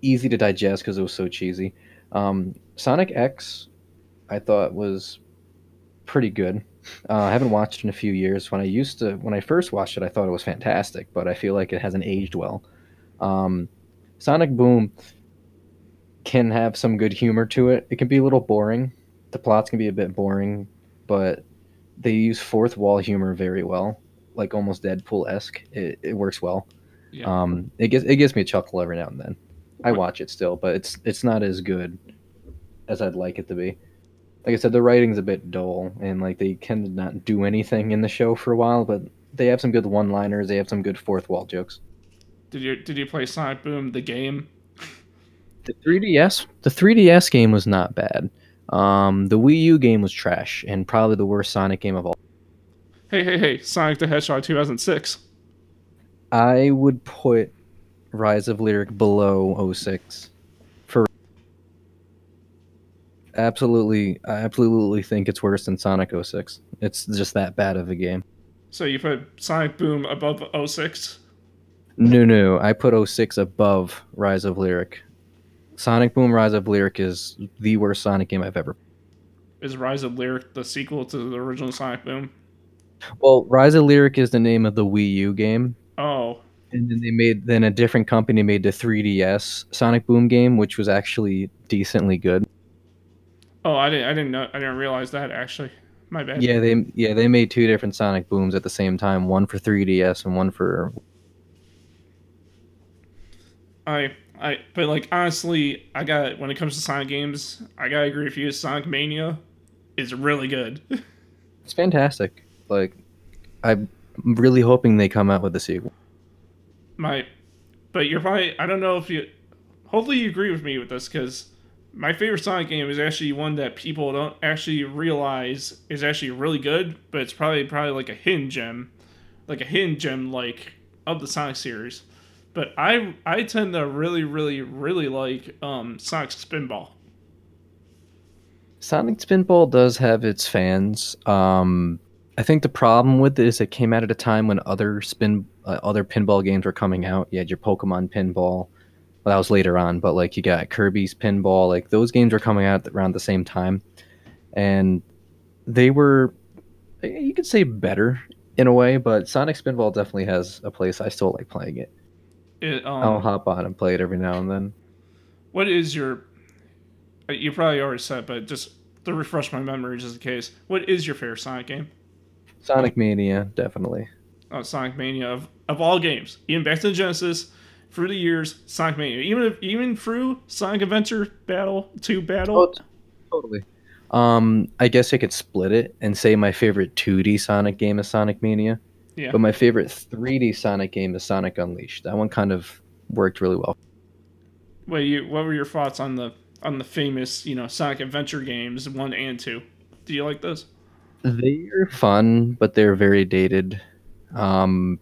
easy to digest because it was so cheesy. Um, Sonic X, I thought was pretty good. Uh, I haven't watched in a few years. When I used to, when I first watched it, I thought it was fantastic, but I feel like it hasn't aged well. Um, Sonic Boom can have some good humor to it. It can be a little boring. The plots can be a bit boring, but they use fourth wall humor very well, like almost Deadpool esque. It, it works well. Yeah. Um, it gives it gives me a chuckle every now and then. I watch it still, but it's it's not as good as I'd like it to be. Like I said, the writing's a bit dull, and like they tend to not do anything in the show for a while. But they have some good one-liners. They have some good fourth wall jokes. Did you did you play Sonic Boom the game? The 3DS the 3DS game was not bad. Um, the Wii U game was trash and probably the worst Sonic game of all. Hey hey hey! Sonic the Hedgehog 2006. I would put Rise of Lyric below 06 for absolutely I absolutely think it's worse than Sonic 06. It's just that bad of a game. So you put Sonic Boom above 06? No, no, I put 06 above Rise of Lyric. Sonic Boom Rise of Lyric is the worst Sonic game I've ever. Is Rise of Lyric the sequel to the original Sonic Boom? Well, Rise of Lyric is the name of the Wii U game. Oh. And then they made then a different company made the 3DS Sonic Boom game, which was actually decently good. Oh, I didn't. I didn't know. I didn't realize that actually. My bad. Yeah, they yeah they made two different Sonic Booms at the same time, one for 3DS and one for. I I but like honestly, I got when it comes to Sonic games, I gotta agree with you. Sonic Mania is really good. It's fantastic. Like, I'm really hoping they come out with a sequel. my, but you're probably. I don't know if you. Hopefully, you agree with me with this because my favorite Sonic game is actually one that people don't actually realize is actually really good, but it's probably probably like a hidden gem, like a hidden gem like of the Sonic series. But I I tend to really really really like um Sonic Spinball. Sonic Spinball does have its fans. Um, I think the problem with it is it came out at a time when other spin, uh, other pinball games were coming out. You had your Pokemon Pinball. Well, that was later on, but like you got Kirby's Pinball. Like those games were coming out around the same time, and they were, you could say, better in a way. But Sonic Spinball definitely has a place. I still like playing it. It, um, I'll hop on and play it every now and then. What is your? uh, You probably already said, but just to refresh my memory, just in case. What is your favorite Sonic game? Sonic Mania, definitely. Oh, Sonic Mania of, of all games, even back to the Genesis, through the years, Sonic Mania, even if, even through Sonic Adventure Battle Two Battle. Oh, totally. Um, I guess I could split it and say my favorite 2D Sonic game is Sonic Mania, Yeah. but my favorite 3D Sonic game is Sonic Unleashed. That one kind of worked really well. Wait, you, what were your thoughts on the on the famous, you know, Sonic Adventure games one and two? Do you like those? They're fun, but they're very dated. Um,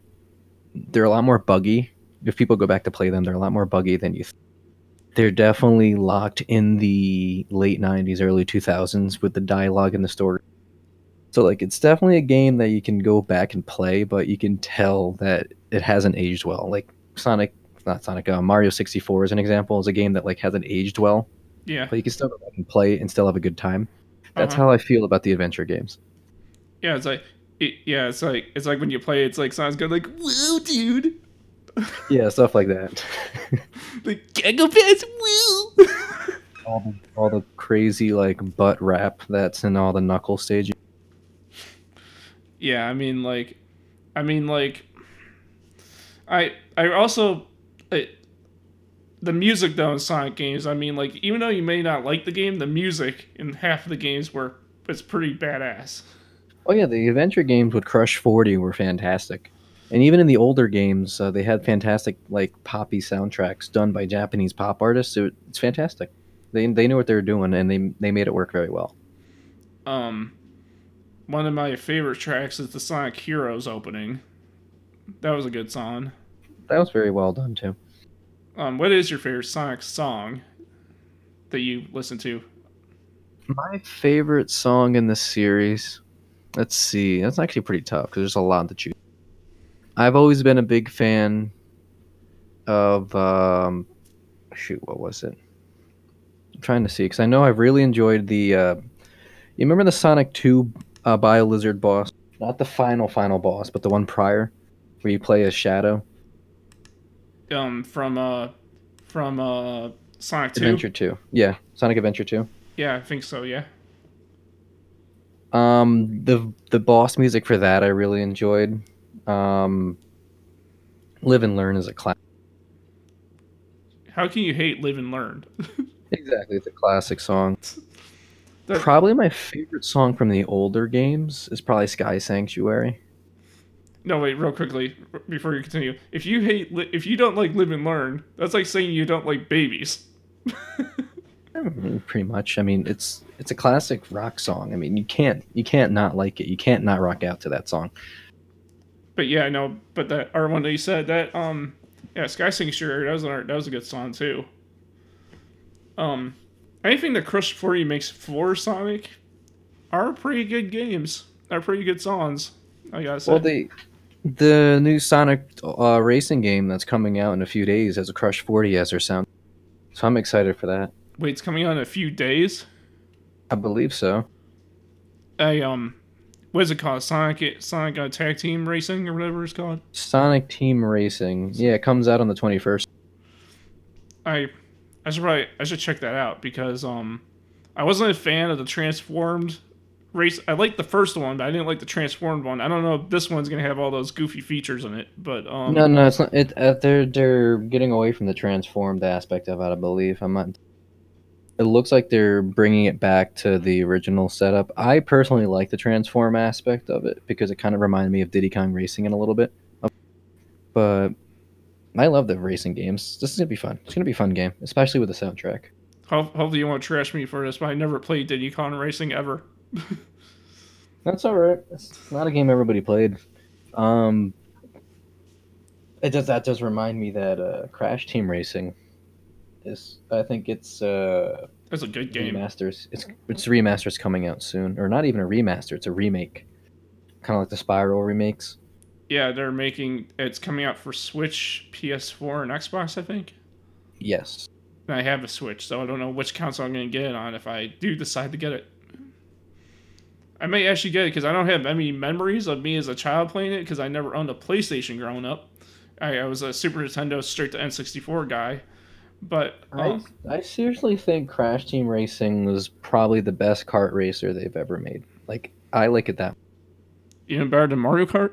they're a lot more buggy. If people go back to play them, they're a lot more buggy than you. Th- they're definitely locked in the late '90s, early 2000s with the dialogue and the story. So, like, it's definitely a game that you can go back and play, but you can tell that it hasn't aged well. Like Sonic, not Sonic, uh, Mario 64 is an example. Is a game that like hasn't aged well, Yeah. but you can still go back and play it and still have a good time. That's Uh-huh. how I feel about the adventure games. Yeah, it's like it, yeah, it's like it's like when you play, it's like Sonic's good, like woo, dude, Yeah, stuff like that. like can't woo. all the all the crazy like butt rap that's in all the knuckle stages. yeah, I mean like, I mean like, I I also the music though in Sonic games. I mean like, even though you may not like the game, the music in half of the games were it's pretty badass. Oh yeah, the adventure games with Crush Forty were fantastic, and even in the older games, uh, they had fantastic like poppy soundtracks done by Japanese pop artists. It, it's fantastic. They they knew what they were doing, and they they made it work very well. Um, one of my favorite tracks is the Sonic Heroes opening. That was a good song. That was very well done too. Um, what is your favorite Sonic song that you listen to? My favorite song in the series. Let's see. That's actually pretty tough because there's a lot to choose. I've always been a big fan of um, shoot, what was it? I'm trying to see because I know I've really enjoyed the. Uh, you remember the Sonic Two uh, Bio Lizard boss? Not the final final boss, but the one prior, where you play as Shadow. Um, from uh, from uh, Sonic Two. Adventure Two. Yeah, Sonic Adventure Two. Yeah, I think so. Yeah. Um, the the boss music for that I really enjoyed. Um, Live and Learn is a classic. How can you hate Live and Learn? Exactly, it's a classic song. That- Probably my favorite song from the older games is probably Sky Sanctuary. no, wait, real quickly before you continue. If you hate, li- if you don't like Live and Learn, that's like saying you don't like babies. Mm, Pretty much. I mean, it's it's a classic rock song. I mean, you can't you can't not like it. You can't not rock out to that song. But yeah, I know. But that or one that you said that um yeah, Sky Sanctuary that was an, that was a good song too. Um, anything that Crush Forty makes for Sonic are pretty good games. Are pretty good songs. I gotta say. Well, the the new Sonic uh, racing game that's coming out in a few days has a Crush 40 as their sound. So I'm excited for that. Wait, it's coming out in a few days. I believe so. A um, what is it called? Sonic Sonic uh, Tag Team Racing or whatever it's called. Sonic Team Racing. Yeah, it comes out on the twenty first. I I should probably I should check that out because um I wasn't a fan of the transformed race. I liked the first one, but I didn't like the transformed one. I don't know if this one's gonna have all those goofy features in it, but um No, no, it's not. It uh, they're they're getting away from the transformed aspect of it. I believe. I'm not. It looks like they're bringing it back to the original setup. I personally like the transform aspect of it because it kind of reminded me of Diddy Kong Racing in a little bit. But I love the racing games. This is gonna be fun. It's gonna be a fun game, especially with the soundtrack. hopefully you won't trash me for this, but I never played Diddy Kong Racing ever. That's all right. It's not a game everybody played. Um, it does that does remind me that uh, Crash Team Racing is. I think it's uh, That's a good game. remasters. It's it's remasters coming out soon, or not even a remaster. It's a remake, kind of like the Spyro remakes. Yeah, they're making it's coming out for Switch, PS4, and Xbox, I think. Yes. And I have a Switch, so I don't know which console I'm going to get it on if I do decide to get it. I may actually get it because I don't have any memories of me as a child playing it because I never owned a PlayStation growing up. I, I was a Super Nintendo straight to N64 guy. But I um, I seriously think Crash Team Racing was probably the best kart racer they've ever made. Like I like it that. even better than Mario Kart?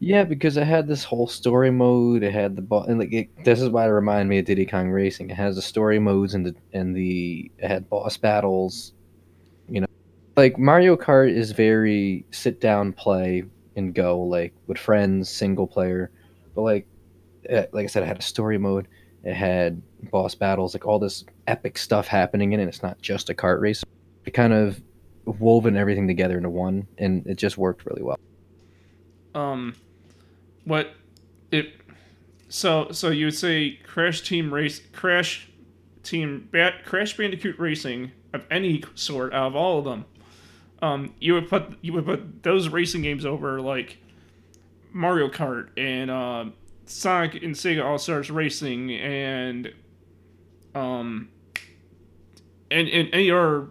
Yeah, because it had this whole story mode. It had the bo- and like it, this is why it reminded me of Diddy Kong Racing. It has the story modes and the and the it had boss battles. You know, like Mario Kart is very sit down, play and go like with friends, single player. But like, it, like I said, it had a story mode. It had boss battles, like all this epic stuff happening in it. It's not just a kart race. It kind of woven everything together into one, and it just worked really well. um what it so so you would say crash team race crash team bat crash bandicoot racing of any sort out of all of them um you would put you would put those racing games over like mario kart and uh sonic and sega all stars racing and um and, and any other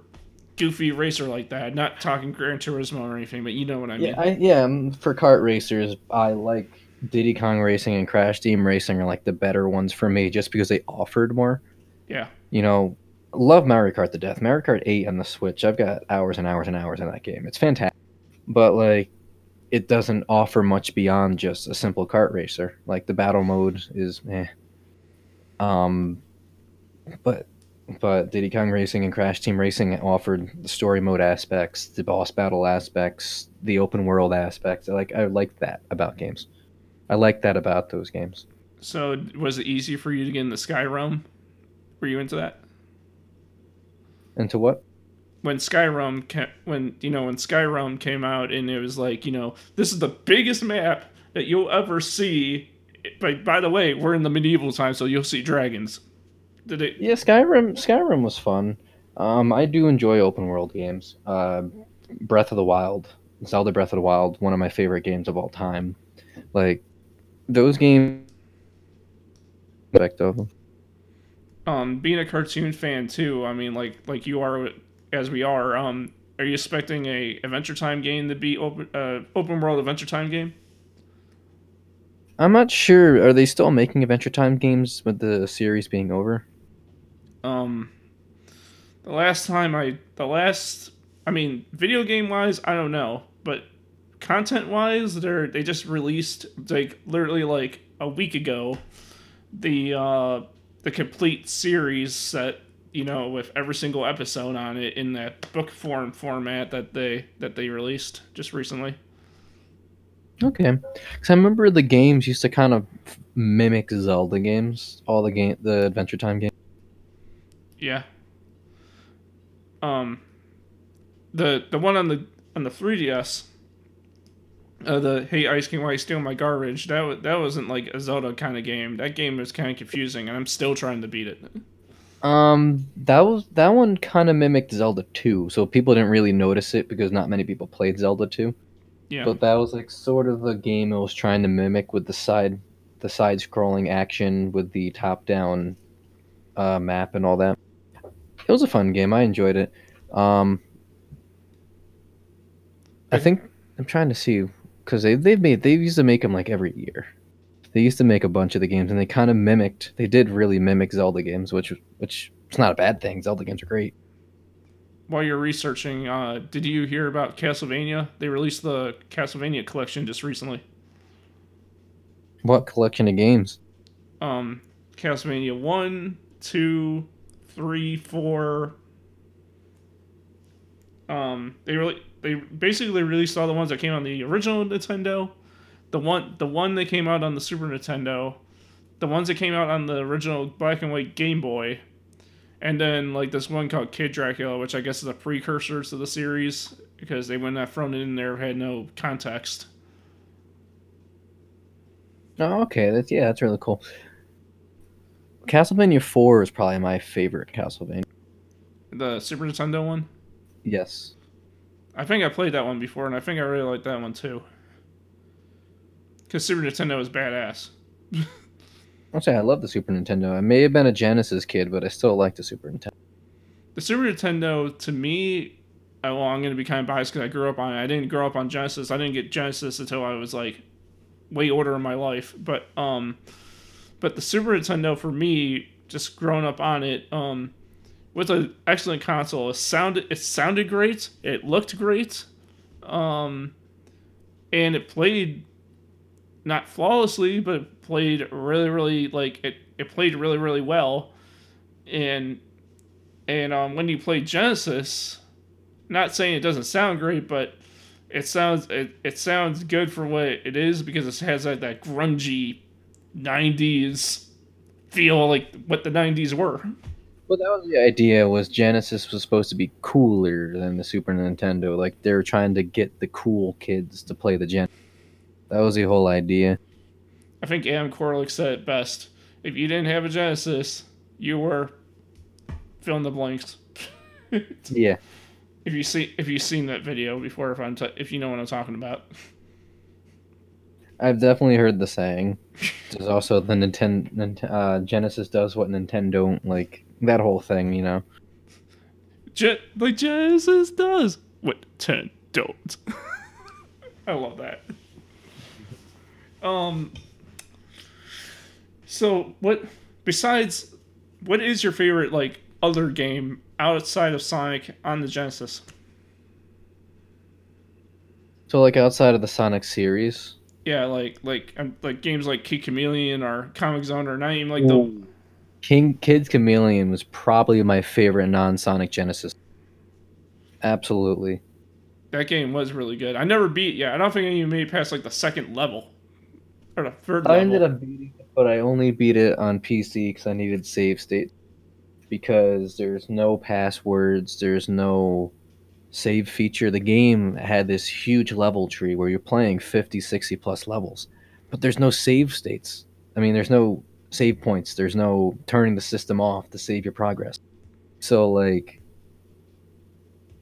goofy racer like that not talking gran turismo or anything but you know what i mean Yeah, I, yeah. um, For kart racers, I like Diddy Kong Racing and Crash Team Racing are like the better ones for me, just because they offered more. Yeah. You know, love Mario Kart to death. Mario Kart Eight on the Switch, I've got hours and hours and hours in that game. It's fantastic, but like, it doesn't offer much beyond just a simple kart racer. Like the battle mode is, eh. Um, but but Diddy Kong Racing and Crash Team Racing offered the story mode aspects, the boss battle aspects, the open world aspects. I like I like that about games. I like that about those games. So was it easy for you to get in into Skyrim? Were you into that? Into what? When Skyrim, ca- when you know, when Skyrim came out, and it was like, you know, this is the biggest map that you'll ever see. But by the way, we're in the medieval time, so you'll see dragons. Did it? Yeah, Skyrim. Skyrim was fun. Um, I do enjoy open world games. Uh, Breath of the Wild, Zelda Breath of the Wild, one of my favorite games of all time. Like those games. Aspect of them. Um, being a cartoon fan too. I mean, like like you are, as we are. Um, are you expecting a Adventure Time game to be open uh, open world Adventure Time game? I'm not sure. Are they still making Adventure Time games with the series being over? Um, the last time I, the last, I mean, video game wise, I don't know, but content wise, they're they just released like literally like a week ago, the uh the complete series set, you know, with every single episode on it in that book form format that they that they released just recently. Okay, because I remember the games used to kind of mimic Zelda games, all the game, the Adventure Time games. Yeah. Um, the the one on the on the 3ds, uh, the Hey Ice King, why you steal my garbage? That was that wasn't like a Zelda kind of game. That game was kind of confusing, and I'm still trying to beat it. Um, that was that one kind of mimicked Zelda 2, so people didn't really notice it because not many people played Zelda 2. Yeah. But that was like sort of the game it was trying to mimic with the side, the side-scrolling action with the top-down uh, map and all that. It was a fun game. I enjoyed it. Um, I think I'm trying to see because they they've made they used to make them like every year. They used to make a bunch of the games, and they kind of mimicked. They did really mimic Zelda games, which which it's not a bad thing. Zelda games are great. While you're researching, uh, did you hear about Castlevania? They released the Castlevania collection just recently. What collection of games? Um, Castlevania one, two, three, four. Um, they really they basically released all the ones that came on the original Nintendo, the one the one that came out on the Super Nintendo, the ones that came out on the original black and white Game Boy, and then like this one called Kid Dracula, which I guess is a precursor to the series because they went not thrown it in there had no context. Oh, okay. That's yeah, that's really cool. Castlevania Four is probably my favorite Castlevania. The Super Nintendo one. Yes. I think I played that one before, and I think I really like that one too. Because Super Nintendo is badass. I'll say I love the Super Nintendo. I may have been a Genesis kid, but I still like the Super Nintendo. The Super Nintendo, to me, well, I'm going to be kind of biased because I grew up on it. I didn't grow up on Genesis. I didn't get Genesis until I was like way older in my life. But um, but the Super Nintendo for me, just growing up on it, um, was an excellent console. It sounded it sounded great. It looked great, um, and it played not flawlessly, but it played really really like it. It played really really well, and and um, when you play Genesis, not saying it doesn't sound great, but it sounds it, it sounds good for what it is because it has that, that grungy 90s feel like what the 90s were. Well that was the idea was genesis was supposed to be cooler than the super nintendo. Like they were trying to get the cool kids to play the gen that was the whole idea. I think adam Koralik said it best. If you didn't have a genesis you were fill in the blanks. Yeah. If you see if you've seen that video before if i'm t- if you know what i'm talking about I've definitely heard the saying. There's also the Nintendo uh, Genesis does what Nintendo like that whole thing, you know. Je- like Genesis does what Nintendo don't. I love that. Um. So what? Besides, what is your favorite like other game outside of Sonic on the Genesis? So like outside of the Sonic series, yeah, like like um, like games like Kid Chameleon or Comix Zone or not even like the King Kids Chameleon was probably my favorite non-Sonic Genesis. Absolutely. That game was really good. I never beat. Yeah, I don't think I even made past like the second level or the third. I level. ended up beating it, but I only beat it on PC because I needed save state. Because there's no passwords, there's no save feature, the game had this huge level tree where you're playing 50, 60 plus levels, but there's no save states. I mean, there's no save points, there's no turning the system off to save your progress. So, like,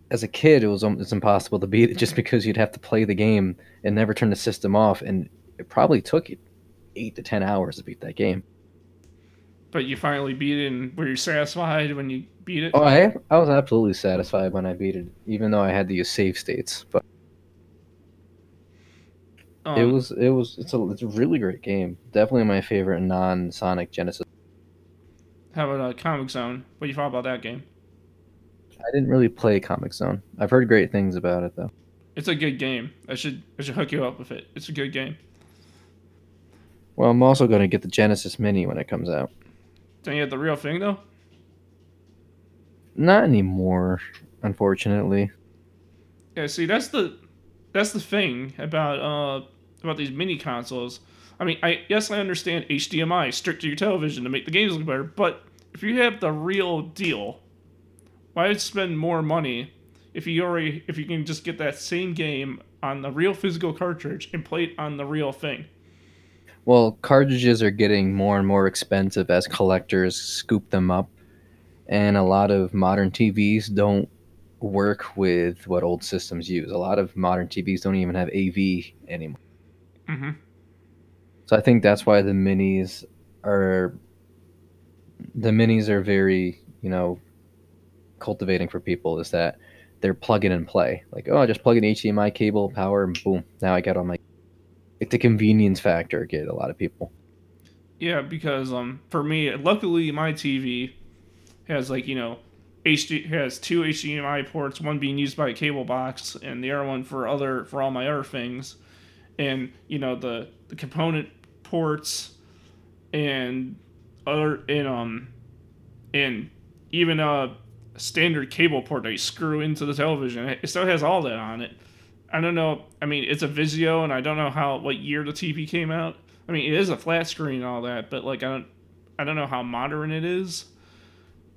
as a kid, it was um, it's impossible to beat it just because you'd have to play the game and never turn the system off, and it probably took you eight to ten hours to beat that game. But you finally beat it, and were you satisfied when you beat it? Oh, I I was absolutely satisfied when I beat it, even though I had to use save states. But um, it was it was it's a it's a really great game. Definitely my favorite non Sonic Genesis. How about uh, Comix Zone? What do you thought about that game? I didn't really play Comix Zone. I've heard great things about it though. It's a good game. I should I should hook you up with it. It's a good game. Well, I'm also going to get the Genesis Mini when it comes out. Don't you have the real thing though? Not anymore, unfortunately. Yeah, see that's the that's the thing about uh about these mini consoles. I mean, I yes I understand HDMI strict to your television to make the games look better, but if you have the real deal, why spend more money if you already if you can just get that same game on the real physical cartridge and play it on the real thing? Well, cartridges are getting more and more expensive as collectors scoop them up, and a lot of modern TVs don't work with what old systems use. A lot of modern TVs don't even have AV anymore. Mm-hmm. So I think that's why the minis are the minis are very you know cultivating for people is that they're plug in and play. Like, oh, I just plug in HDMI cable, power, and boom. Now I got all my. Like the convenience factor get a lot of people. Yeah, because um, for me, luckily my TV has like you know, HD has two HDMI ports, one being used by a cable box, and the other one for other for all my other things, and you know the the component ports, and other and um, and even a standard cable port that you screw into the television. It still has all that on it. I don't know. I mean, it's a Vizio, and I don't know how what year the TV came out. I mean, it is a flat screen and all that, but like I don't, I don't know how modern it is.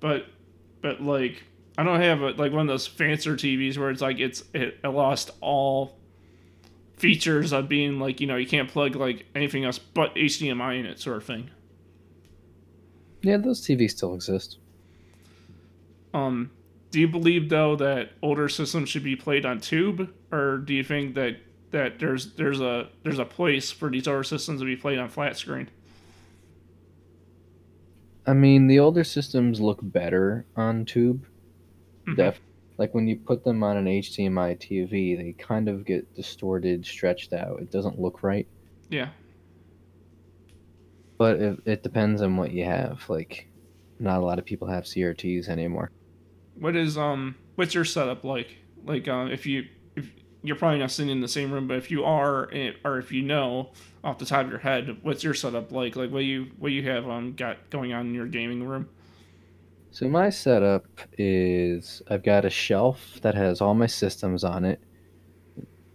But, but like I don't have a, like one of those fancier TVs where it's like it's it, it lost all features of being like you know you can't plug like anything else but HDMI in it sort of thing. Yeah, those TVs still exist. Um, do you believe though that older systems should be played on tube, or do you think that that there's there's a there's a place for these older systems to be played on flat screen? I mean, the older systems look better on tube. Mhm. Def like when you put them on an HDMI TV, they kind of get distorted, stretched out. It doesn't look right. Yeah. But it, it depends on what you have. Like, not a lot of people have CRTs anymore. What is um what's your setup like? Like uh, if you if you're probably not sitting in the same room, but if you are eh, or if you know off the top of your head, what's your setup like? Like what you what you have um got going on in your gaming room? So my setup is I've got a shelf that has all my systems on it.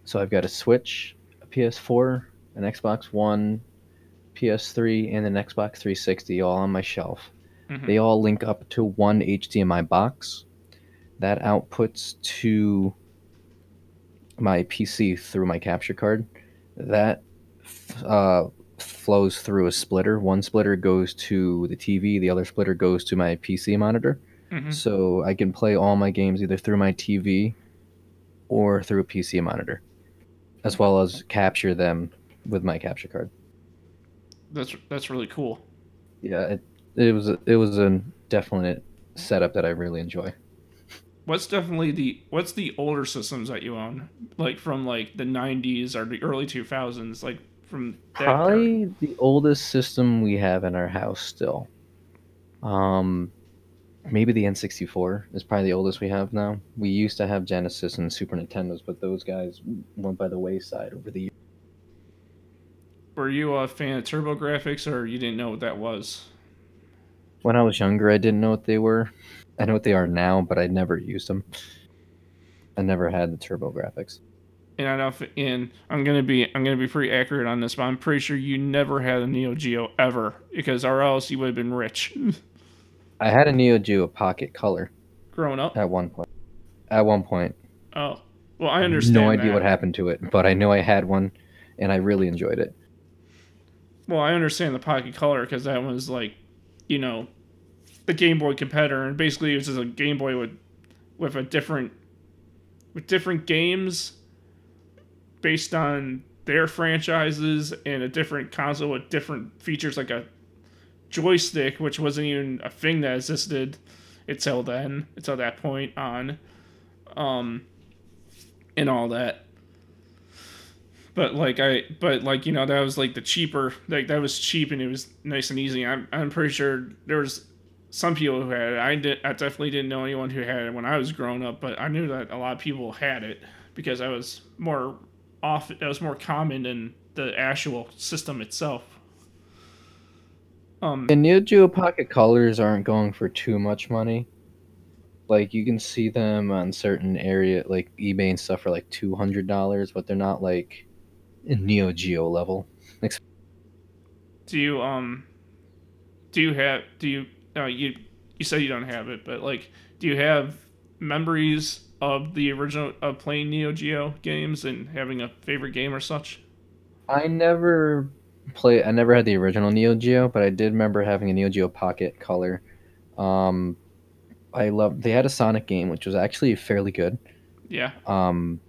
So I've got a Switch, a PS4, an Xbox One, PS3, and an Xbox 360 all on my shelf. Mhm. They all link up to one HDMI box that outputs to my PC through my capture card. That uh, flows through a splitter. One splitter goes to the TV, the other splitter goes to my PC monitor. Mhm. So I can play all my games either through my TV or through a PC monitor, as well as capture them with my capture card. That's that's really cool. Yeah, it, it was it was a definite setup that I really enjoy. What's definitely the what's the older systems that you own? Like from like the 90s or the early 2000s like from? Probably the oldest system we have in our house still. Um, maybe the N64 is probably the oldest we have now. We used to have Genesis and Super Nintendos, but those guys went by the wayside over the years. Were you a fan of TurboGrafx or you didn't know what that was? When I was younger, I didn't know what they were. I know what they are now, but I never used them. I never had the TurboGrafx. And I know, and I'm gonna be I'm gonna be pretty accurate on this, but I'm pretty sure you never had a Neo Geo ever, because or else you would have been rich I had a Neo Geo Pocket Color growing up. at one point. At one point, Oh, well, I understand. no idea that. what happened to it, but I know I had one, and I really enjoyed it. Well, I understand the Pocket Color because that was like, you know, the Game Boy competitor, and basically it was just a Game Boy with with a different with different games based on their franchises and a different console with different features like a joystick, which wasn't even a thing that existed until then, until that point on, um, and all that but like I, but like you know, that was like the cheaper, like that was cheap and it was nice and easy. I'm, I'm pretty sure there was some people who had it. I did, I definitely didn't know anyone who had it when I was growing up, but I knew that a lot of people had it because I was more off. That was more common than the actual system itself. Um, And Neo Geo Pocket Colors aren't going for too much money. Like you can see them on certain area like eBay and stuff for like two hundred dollars, but they're not like Neo Geo level. do you um, do you have do you uh, you you said you don't have it, but like, do you have memories of the original of playing Neo Geo games and having a favorite game or such? I never play. I never had the original Neo Geo, but I did remember having a Neo Geo Pocket Color. Um, I love. They had a Sonic game, which was actually fairly good. Yeah. Um,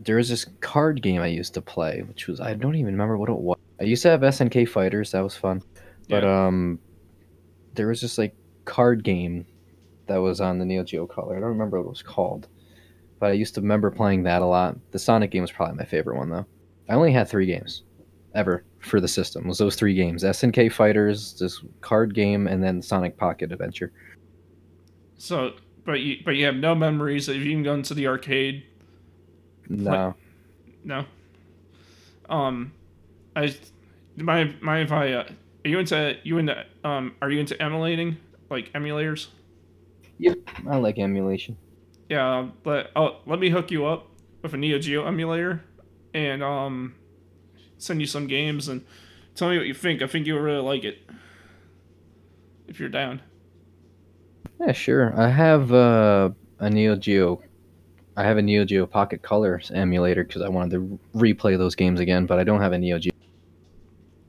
there was this card game I used to play, which was I don't even remember what it was. I used to have SNK Fighters, that was fun. But Yeah. um, there was this like card game that was on the Neo Geo Color. I don't remember what it was called. but I used to remember playing that a lot. The Sonic game was probably my favorite one though. I only had three games ever for the system. Was those three games: SNK Fighters, this card game, and then Sonic Pocket Adventure. So, but you but you have no memories. Have you even gone to the arcade? No. No. Um, I my my if I uh, are you into you into um are you into emulating like emulators? Yep, I like emulation. Yeah, but oh, let me hook you up with a Neo Geo emulator, and um, send you some games and tell me what you think. I think you'll really like it if you're down. Yeah, sure. I have uh, a Neo Geo. I have a Neo Geo Pocket Colors emulator because I wanted to replay those games again, but I don't have a Neo Geo.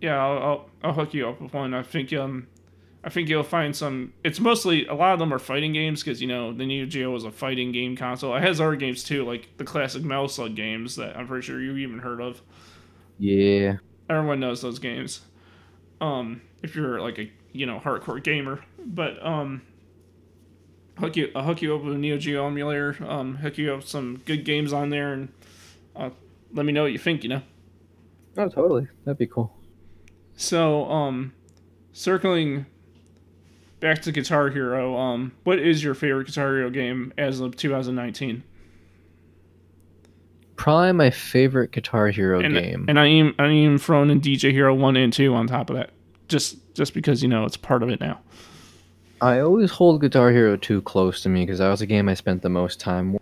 Yeah, I'll, I'll, I'll hook you up with one. I think um, I think you'll find some. It's mostly a lot of them are fighting games because you know the Neo Geo was a fighting game console. It has other games too, like the classic Metal Slug games that I'm pretty sure you even heard of. Yeah. Everyone knows those games. Um, if you're like a you know hardcore gamer, but um, hook you I'll hook you up with a Neo Geo emulator. Um, hook you up with some good games on there, and uh, let me know what you think. You know. Oh, totally. That'd be cool. So, um, circling back to Guitar Hero, um, what is your favorite Guitar Hero game as of 2019? Probably my favorite Guitar Hero and, game. And I am I am throwing in DJ Hero one and two on top of that, just just because you know it's part of it now. I always hold Guitar Hero 2 close to me because that was a game I spent the most time with.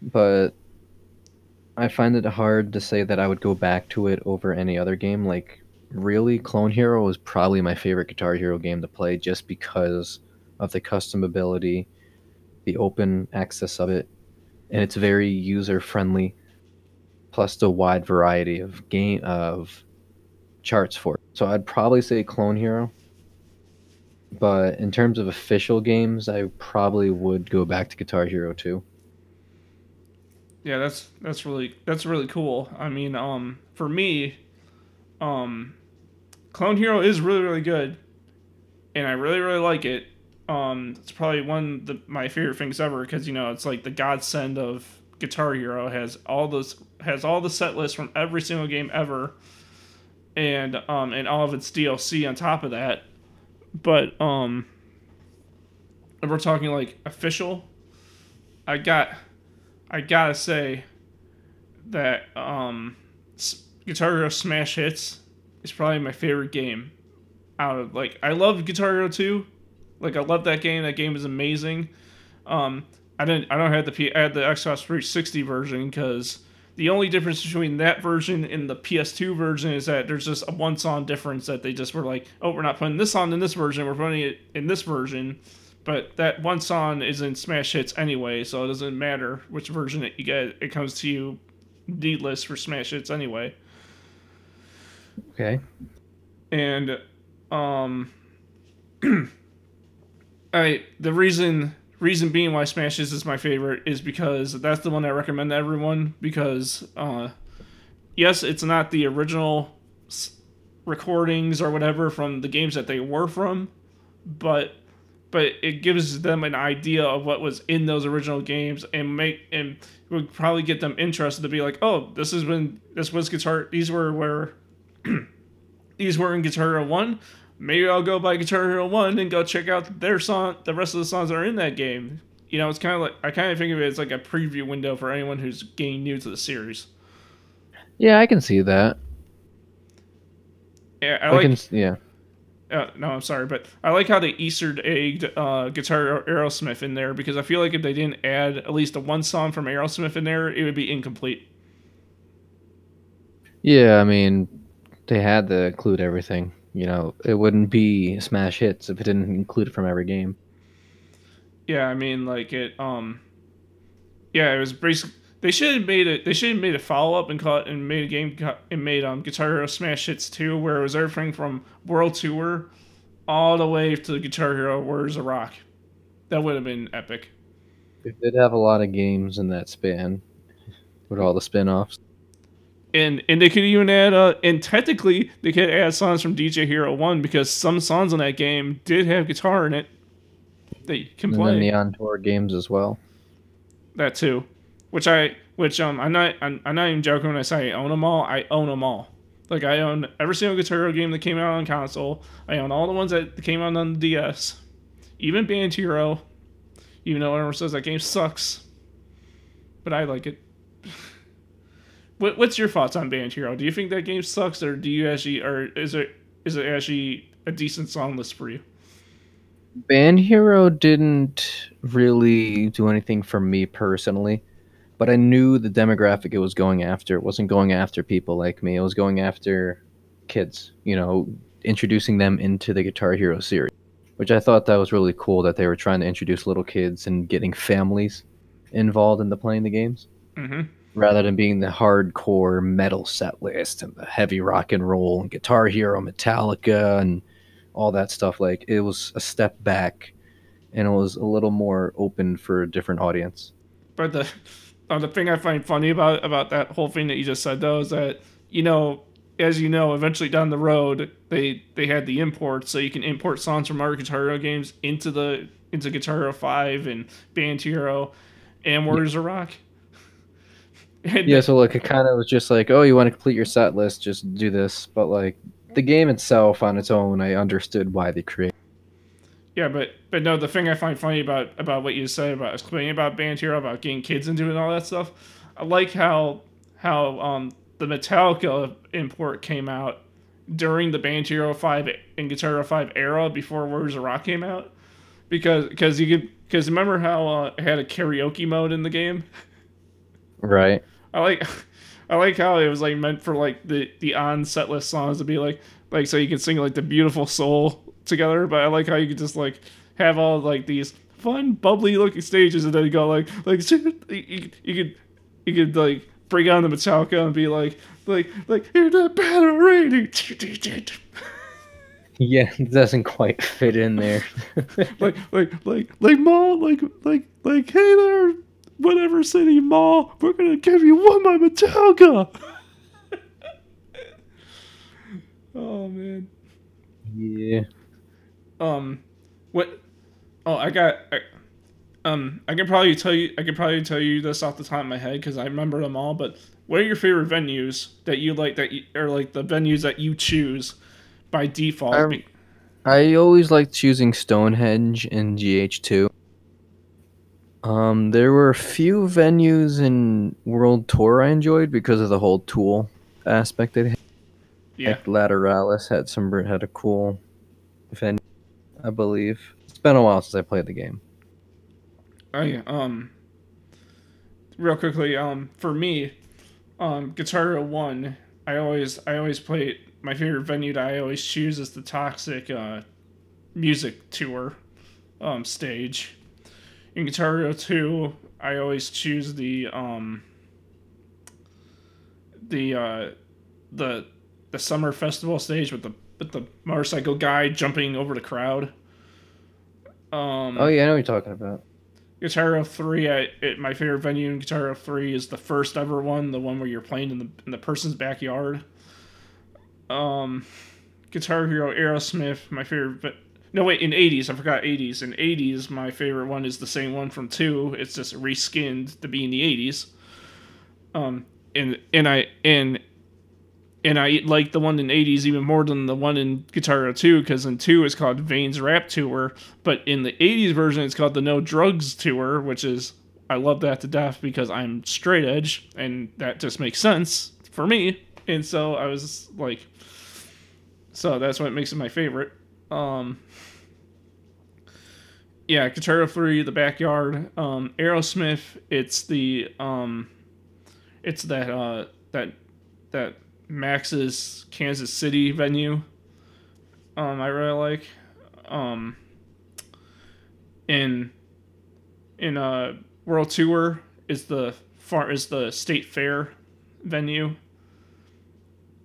But I find it hard to say that I would go back to it over any other game. Like, really, Clone Hero is probably my favorite Guitar Hero game to play just because of the custom ability, the open access of it, and it's very user friendly. Plus the wide variety of game of charts for it. So I'd probably say Clone Hero. But in terms of official games, I probably would go back to Guitar Hero 2. Yeah, that's that's really that's really cool. I mean, um, for me, um, Clone Hero is really really good, and I really really like it. Um, it's probably one of the, my favorite things ever because you know it's like the godsend of Guitar Hero has all those has all the set lists from every single game ever, and um and all of its DLC on top of that. But um, we're talking like official, I got I gotta say that um, Guitar Hero Smash Hits is probably my favorite game. Out of like, I love Guitar Hero 2. Like, I love that game. That game is amazing. Um, I didn't. I don't have the P. I had the Xbox 360 version because the only difference between that version and the PS2 version is that there's just a one song difference that they just were like, oh, we're not putting this on in this version. We're putting it in this version but that one song is in Smash Hits anyway, so it doesn't matter which version it you get. It comes to you needless for Smash Hits anyway. Okay. And um I the reason reason being why Smash Hits is my favorite is because that's the one I recommend to everyone because uh yes, it's not the original recordings or whatever from the games that they were from, but but it gives them an idea of what was in those original games and make and would probably get them interested to be like, oh, this is when this was guitar. These were where these were in Guitar Hero One. Maybe I'll go buy Guitar Hero One and go check out their song, the rest of the songs that are in that game. You know, it's kind of like I kind of think of it as like a preview window for anyone who's getting new to the series. Yeah, I can see that. Yeah, I, I like. Can, yeah. Uh, no, I'm sorry, but I like how they Easter egged uh, guitar Aerosmith in there because I feel like if they didn't add at least a one song from Aerosmith in there, it would be incomplete. Yeah, I mean, they had to include everything. You know, it wouldn't be smash hits if it didn't include it from every game. Yeah, I mean, like it. Um, yeah, it was basically they should have made it. They should have made a follow up and caught and made a game and made um Guitar Hero Smash Hits 2, where it was everything from World Tour all the way to Guitar Hero Warriors a Rock. That would have been epic. They did have a lot of games in that span with all the spin offs. And and they could even add uh and technically they could add songs from DJ Hero One because some songs in that game did have guitar in it that you can and play. And the on tour games as well. That too which I which um I'm not I'm, I'm not even joking when I say I own them all. I own them all. Like I own every single Guitar Hero game that came out on console. I own all the ones that came out on the DS, even Band Hero. Even though everyone says that game sucks, but I like it. What, what's your thoughts on Band Hero? Do you think that game sucks, or do you actually, or is it is it actually a decent song list for you? Band Hero didn't really do anything for me personally, but I knew the demographic it was going after. It wasn't going after people like me. It was going after kids, you know, introducing them into the Guitar Hero series, which I thought that was really cool that they were trying to introduce little kids and getting families involved into playing the games. Mm-hmm. Rather than being the hardcore metal set list and the heavy rock and roll and Guitar Hero, Metallica, and all that stuff. Like it was a step back, and it was a little more open for a different audience. But the uh, the thing I find funny about about that whole thing that you just said though is that you know, as you know, eventually down the road they they had the import, so you can import songs from other Guitar Hero games into the into Guitar Hero Five and Band Hero and Warriors yeah. of Rock. Yeah, so like it kind of was just like, oh, you want to complete your set list, just do this. But like the game itself on its own, I understood why they created. Yeah, but but no, the thing I find funny about about what you said about explaining about Band Hero, about getting kids into it and all that stuff, I like how how um the Metallica import came out during the Band Hero Five and Guitar Hero Five era before Warriors of Rock came out, because because you could because remember how uh, it had a karaoke mode in the game, right? I like I like how it was like meant for like the the on set list songs to be like like so you can sing like the beautiful soul together. But I like how you could just like have all like these fun bubbly looking stages and then you go like like you, you, you could you could like bring on the Metallica and be like like like hear that battle rating. Yeah, it doesn't quite fit in there. like like like like mall like like like hey there whatever city mall, we're gonna give you one by Metallica. oh man. Yeah. Um, what? Oh, I got. I, um, I can probably tell you. I can probably tell you this off the top of my head because I remember them all. But what are your favorite venues that you like? That you, or like the venues that you choose by default? I, I always like choosing Stonehenge and GH two. Um, there were a few venues in World Tour I enjoyed because of the whole tool aspect it had. Yeah. Like Lateralus had some had a cool venue, I believe. It's been a while since I played the game. I um real quickly, um for me, um Guitar Hero One, I always I always play my favorite venue that I always choose is the Toxic uh music tour um stage in Guitar Hero 2, I always choose the um the uh the the summer festival stage with the with the motorcycle guy jumping over the crowd. Um Oh yeah, I know what you're talking about. Guitar Hero 3, I, it, my favorite venue in Guitar Hero 3 is the first ever one, the one where you're playing in the in the person's backyard. Um Guitar Hero Aerosmith, my favorite no, wait, in 80s, I forgot 80s. In 80s, my favorite one is the same one from 2. It's just reskinned to be in the 80s. Um, and and I and and I like the one in 80s even more than the one in Guitar Hero 2 because in 2 it's called Vans Warped Tour, but in the 80s version it's called the No Drugs Tour, which is I love that to death because I'm straight edge and that just makes sense for me. And so I was like so that's what makes it my favorite. Um yeah, Guitar 3, The Backyard. Um, Aerosmith, it's the um, it's that uh, that that Max's Kansas City venue. Um, I really like. Um, in in uh World Tour is the far is the State Fair venue.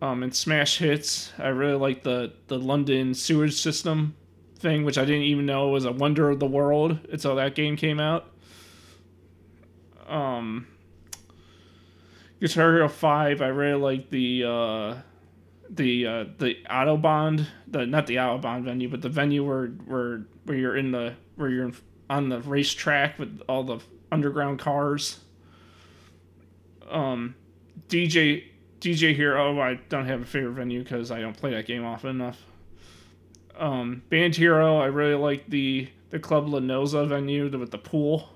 Um, in Smash Hits, I really like the the London sewage system thing, which I didn't even know was a wonder of the world until that game came out. Um, Guitar Hero Five, I really like the uh, the uh, the Autobahn, the not the Autobahn venue, but the venue where where where you're in the where you're on the racetrack with all the underground cars. Um, DJ DJ Hero, I don't have a favorite venue because I don't play that game often enough. Um, Band Hero, I really like the the Club Lenosa venue with the pool.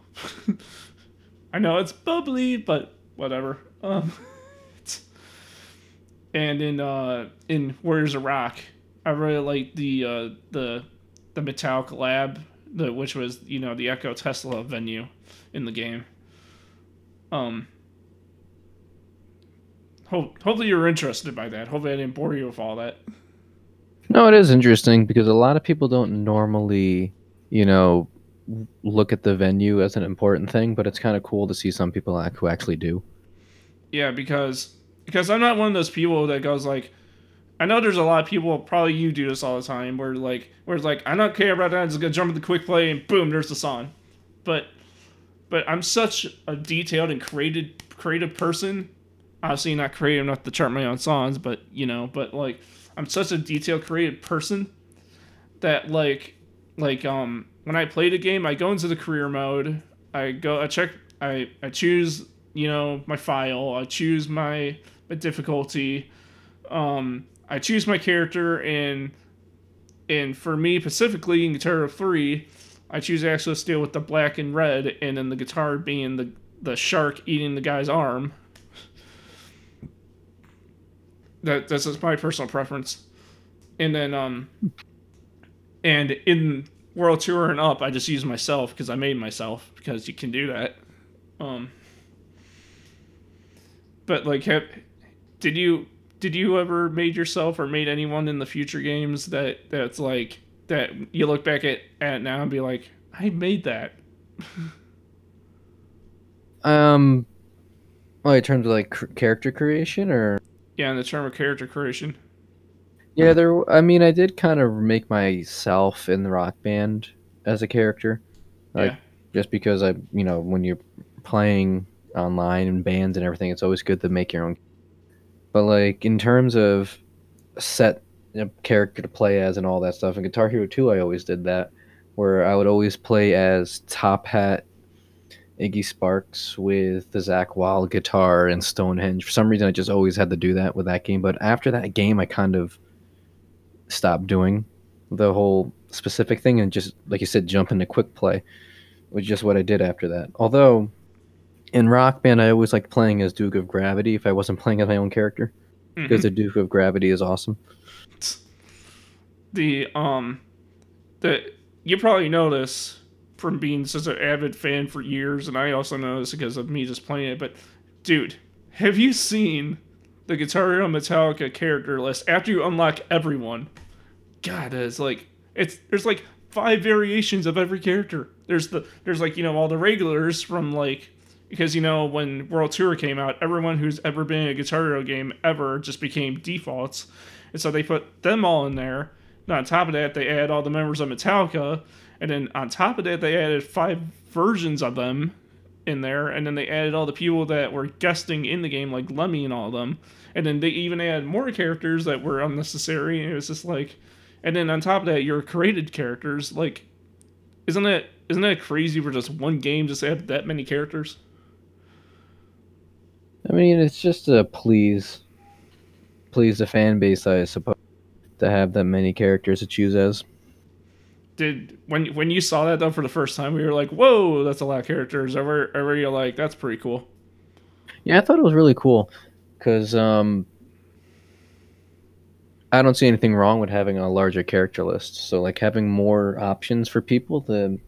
I know it's bubbly, but whatever. Um, and in uh, in Warriors of Rock, I really like the uh, the the Metallic Lab, the which was you know the Echo Tesla venue in the game. Um, hope, hopefully you're interested by that. Hopefully I didn't bore you with all that. No, it is interesting because a lot of people don't normally, you know, look at the venue as an important thing, but it's kind of cool to see some people act, who actually do. Yeah, because because I'm not one of those people that goes like, I know there's a lot of people, probably you do this all the time, where like where it's like I don't care about that, I'm just gonna jump into the quick play and boom, there's the song. But but I'm such a detailed and created creative person. Obviously not creative enough to chart my own songs, but you know, but like I'm such a detail creative person that like like um when I play the game, I go into the career mode. I go, I check, I I choose, you know, my file. I choose my my difficulty. Um, I choose my character, and and for me specifically in Guitar Hero Three, I choose Axel Steel with the black and red, and then the guitar being the the shark eating the guy's arm. That that's just my personal preference. And then um and in World Tour and up, I just use myself because I made myself because you can do that. Um but like have did you did you ever made yourself or made anyone in the future games that that's like that you look back at at now and be like, I made that. um, well, in terms of like character creation, or yeah, in the term of character creation. Yeah, there. I mean, I did kind of make myself in the rock band as a character, like Yeah. just because I, you know, when you're playing online and bands and everything, it's always good to make your own. But like in terms of set a character to play as and all that stuff, in Guitar Hero 2, I always did that, where I would always play as Top Hat, Izzy Sparks with the Zakk Wylde guitar and Stonehenge. For some reason, I just always had to do that with that game. But after that game, I kind of stopped doing the whole specific thing and just, like you said, jump into quick play, was just what I did after that. Although in Rock Band, I always liked playing as Duke of Gravity if I wasn't playing as my own character because the Duke of Gravity is awesome. the um the you probably know this from being such an avid fan for years and i also know this because of me just playing it but dude have you seen the guitar hero metallica character list after you unlock everyone? God it's like it's there's like five variations of every character. There's the there's like you know all the regulars from like because you know when world tour came out everyone who's ever been in a guitar hero game ever just became defaults. And so they put them all in there. And on top of that, they add all the members of Metallica, and then on top of that, they added five versions of them in there, and then they added all the people that were guesting in the game, like Lemmy and all of them, and then they even added more characters that were unnecessary. And it was just like, and then on top of that, your created characters, like, isn't that isn't that crazy for just one game just add that many characters? I mean, it's just to please, please the fan base, I suppose, to have that many characters to choose as. Did when when you saw that though for the first time, we were like, "Whoa, that's a lot of characters." Or were, or were you like, "That's pretty cool"? Yeah, I thought it was really cool because um, I don't see anything wrong with having a larger character list. So, like having more options for people to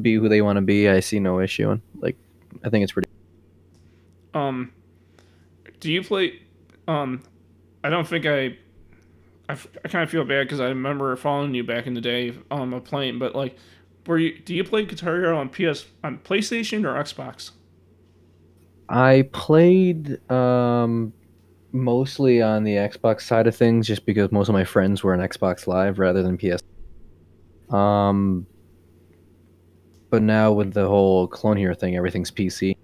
be who they want to be, I see no issue in. Like, I think it's pretty. Um, do you play? Um, I don't think I. I, f- I kind of feel bad because I remember following you back in the day on a plane, but like, were you? Do you play Guitar Hero on PS on PlayStation or Xbox? I played um, mostly on the Xbox side of things, just because most of my friends were on Xbox Live rather than PS. Um, but now with the whole Clone Hero thing, everything's PC.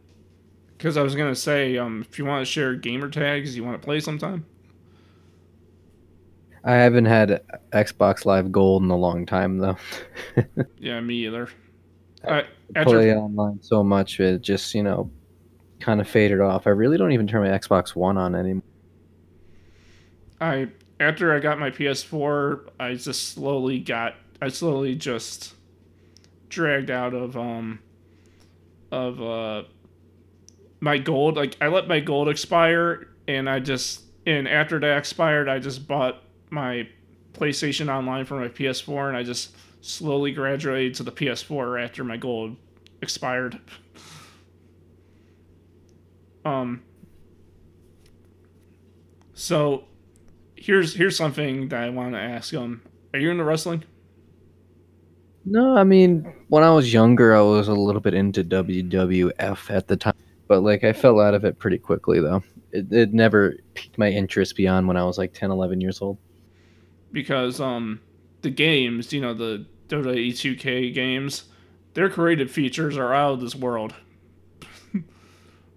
Because I was gonna say, um, if you want to share gamer tags, you want to play sometime. I haven't had Xbox Live Gold in a long time though. Yeah, me either. I, play online so much it just you know kind of faded off. I really don't even turn my Xbox One on anymore. I after I got my PS4, I just slowly got I slowly just dragged out of um of uh my gold like I let my gold expire and I just and after that expired I just bought my PlayStation Online for my PS4 and I just slowly graduated to the PS4 after my gold expired. Um so here's here's something that I want to ask um are you into wrestling? No, I mean, when I was younger, I was a little bit into WWF at the time, but like I fell out of it pretty quickly though. It, it never piqued my interest beyond when I was like 10, 11 years old. Because um the games, you know, the WWE 2K games, their creative features are out of this world.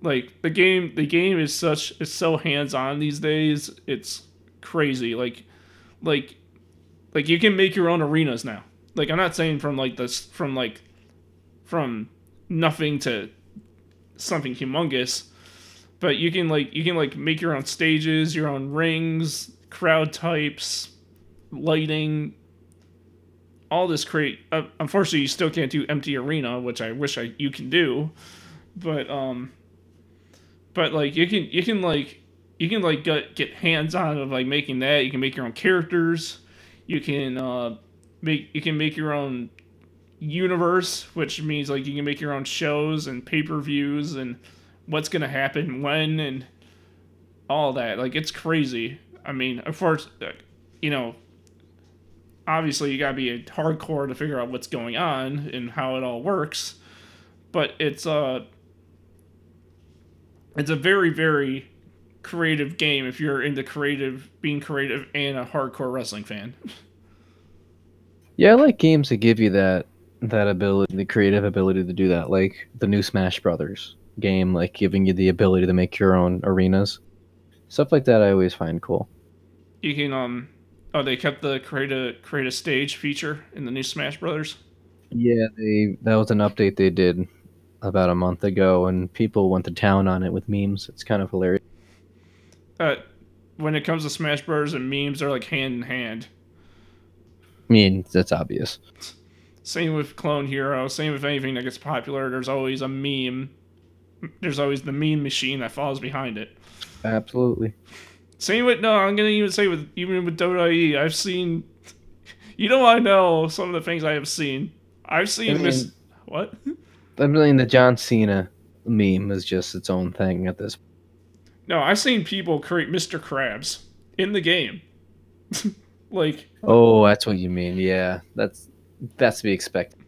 like the game the game is such it's so hands-on these days. It's crazy. Like like like you can make your own arenas now like I'm not saying from like this from like from nothing to something humongous, but you can like you can like make your own stages, your own rings, crowd types, lighting, all this create. Uh, unfortunately, you still can't do empty arena, which I wish I you can do, but um, but like you can you can like you can like get get hands on of like making that. You can make your own characters. You can uh, make you can make your own universe, which means like you can make your own shows and pay per views and what's gonna happen when and all that. Like it's crazy. I mean, of course, uh, you know, obviously you gotta be a hardcore to figure out what's going on and how it all works, but it's a uh, it's a very very creative game if you're into creative being creative and a hardcore wrestling fan. Yeah, I like games that give you that that ability, the creative ability to do that, like the new Smash Brothers game, like giving you the ability to make your own arenas. Stuff like that I always find cool. You can um oh they kept the create a create a stage feature in the new Smash Brothers. Yeah, they that was an update they did about a month ago and people went to town on it with memes. It's kind of hilarious. Uh when it comes to Smash Brothers and memes, they're like hand in hand. I mean, that's obvious. Same with Clone Hero. Same with anything that gets popular. There's always a meme. There's always the meme machine that falls behind it. Absolutely. Same with no. I'm gonna even say with even with Dota I've seen. You know, I know some of the things I have seen. I've seen I mean, Miss. What? I mean, the John Cena meme is just its own thing at this. No, I've seen people create Mr. Krabs in the game. Like Oh, that's what you mean. Yeah. That's that's to be expected.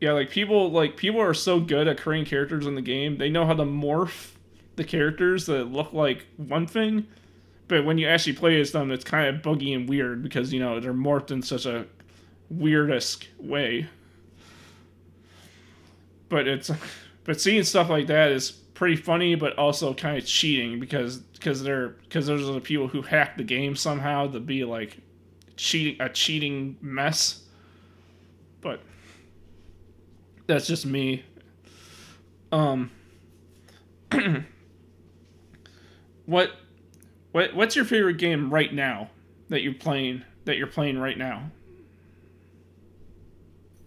Yeah, like people like people are so good at creating characters in the game. They know how to morph the characters that look like one thing, but when you actually play as them, it's kind of buggy and weird because you know they're morphed in such a weirdisk way. But it's but seeing stuff like that is pretty funny, but also kind of cheating because because they're because those are the people who hack the game somehow to be like cheating a cheating mess. But that's just me. Um what what what's your favorite game right now that you're playing that you're playing right now?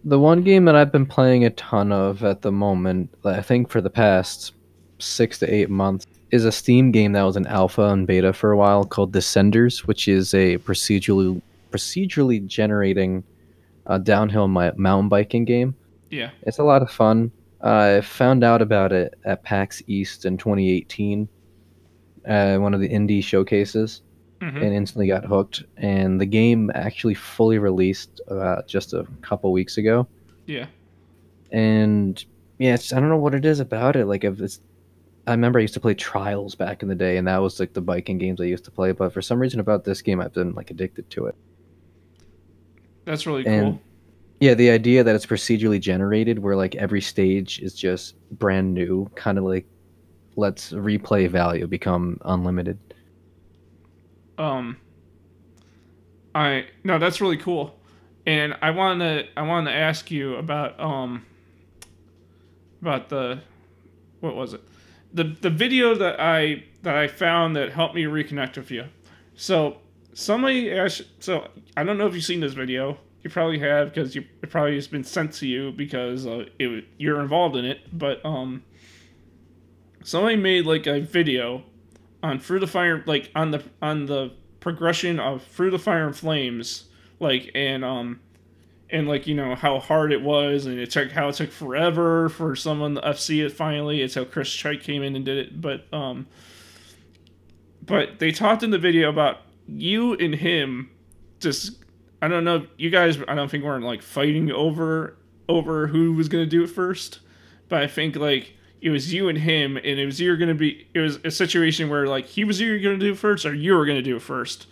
The one game that I've been playing a ton of at the moment, I think for the past 6 to 8 months is a Steam game that was in alpha and beta for a while called Descenders, which is a procedurally procedurally generating a downhill mountain biking game. Yeah, it's a lot of fun. I found out about it at PAX East in 2018, uh, one of the indie showcases, mm-hmm. and instantly got hooked. And the game actually fully released uh, just a couple weeks ago. Yeah, and yeah, I don't know what it is about it. Like if it's I remember I used to play Trials back in the day, and that was like the biking games I used to play. But for some reason about this game, I've been like addicted to it. That's really and, cool. Yeah, the idea that it's procedurally generated, where like every stage is just brand new, kind of like lets replay value become unlimited. Um, I no, that's really cool, and I want to I want to ask you about um about the what was it? the the video that I that I found that helped me reconnect with you. So somebody asked. So I don't know if you've seen this video. You probably have because you it probably has been sent to you because uh, it you're involved in it. But um, somebody made like a video on Through the Fire, like on the on the progression of Through the Fire and Flames, like and um and like you know how hard it was and it took how it took forever for someone to FC it finally. It's how Chris Chike came in and did it, but um, but they talked in the video about you and him just I don't know you guys I don't think weren't like fighting over over who was gonna do it first, but I think like it was you and him and it was you're gonna be it was a situation where like he was either gonna do it first or you were gonna do it first.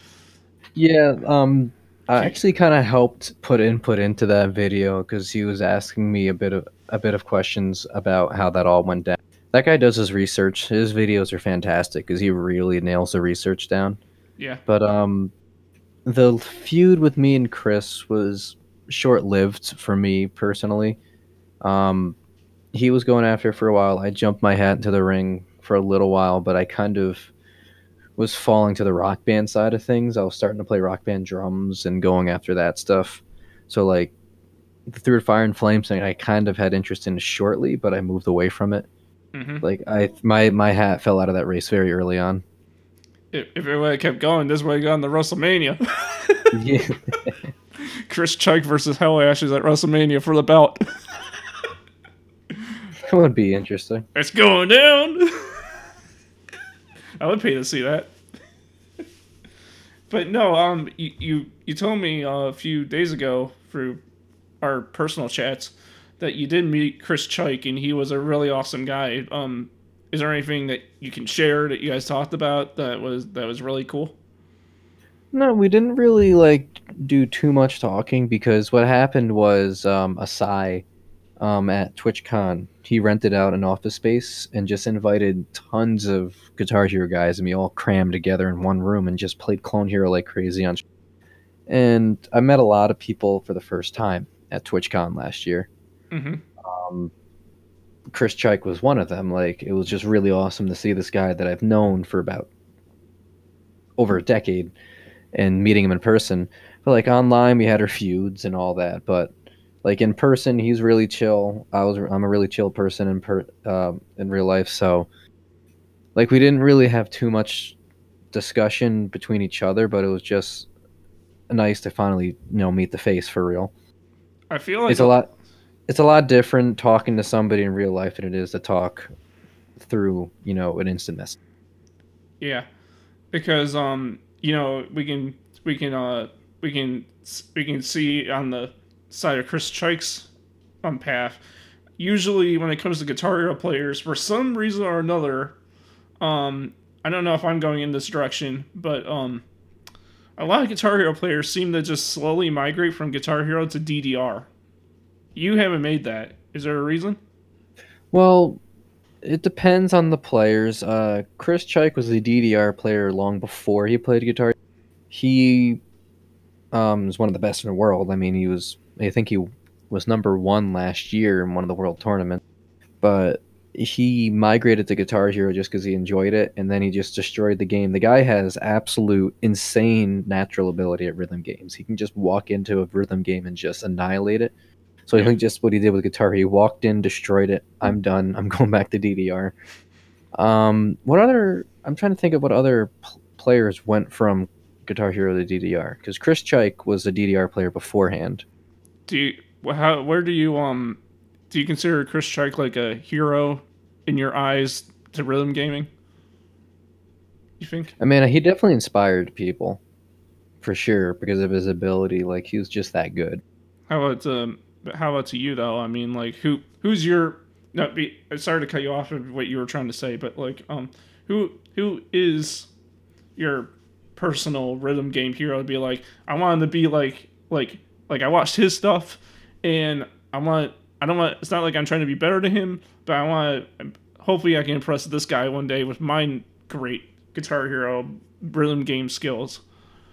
Yeah, um, I actually kind of helped put input into that video because he was asking me a bit of a bit of questions about how that all went down. That guy does his research. His videos are fantastic because he really nails the research down. Yeah. But um, the feud with me and Chris was short lived for me personally. Um, he was going after for a while. I jumped my hat into the ring for a little while, but I kind of was falling to the rock band side of things. I was starting to play rock band drums and going after that stuff. So like the Through Fire and Flames thing, I kind of had interest in shortly, but I moved away from it. Mm-hmm. Like I, my my hat fell out of that race very early on. If, if it would have kept going, this would have gone to WrestleMania. yeah. Chris Chike versus Hell Ashes at WrestleMania for the belt. that would be interesting. It's going down. I would pay to see that. but no, um, you you, you told me uh, a few days ago through our personal chats that you did meet Chris Chike and he was a really awesome guy. Um, is there anything that you can share that you guys talked about that was that was really cool? No, we didn't really like do too much talking because what happened was um, Asai um, at TwitchCon he rented out an office space and just invited tons of Guitar Hero guys, and we all crammed together in one room and just played Clone Hero like crazy on. And I met a lot of people for the first time at TwitchCon last year. Mm-hmm. Um, Chris Chike was one of them. Like it was just really awesome to see this guy that I've known for about over a decade and meeting him in person. But like online, we had our feuds and all that. But like in person, he's really chill. I was I'm a really chill person in per uh, in real life. So like we didn't really have too much discussion between each other, but it was just nice to finally you know meet the face for real. I feel like it's a lot. It's a lot different talking to somebody in real life than it is to talk through you know an instant message. Yeah, because um you know we can we can uh we can we can see on the side of Chris Chike's um, path. Usually, when it comes to Guitar Hero players, for some reason or another, um, I don't know if I'm going in this direction, but um, a lot of Guitar Hero players seem to just slowly migrate from Guitar Hero to DDR. You haven't made that. Is there a reason? Well, it depends on the players. Uh, Chris Chike was a DDR player long before he played guitar. He um, was one of the best in the world. I mean, he was I think he was number one last year in one of the world tournaments. But he migrated to Guitar Hero just because he enjoyed it, and then he just destroyed the game. The guy has absolute insane natural ability at rhythm games. He can just walk into a rhythm game and just annihilate it. So I think just what he did with Guitar, he walked in, destroyed it. I'm done. I'm going back to DDR. Um, what other? I'm trying to think of what other pl- players went from Guitar Hero to DDR because Chris Chike was a DDR player beforehand do you how where do you um do you consider Chris Chike like a hero in your eyes to rhythm gaming? You think? I mean, he definitely inspired people, for sure, because of his ability. Like he was just that good. How about um, how about to you though? I mean, like who who's your not be sorry to cut you off of what you were trying to say, but like um who who is your personal rhythm game hero to be like I wanted to be like like like I watched his stuff, and I want. I don't want. It's not like I'm trying to be better to him, but I want. To, hopefully, I can impress this guy one day with my great Guitar Hero rhythm game skills.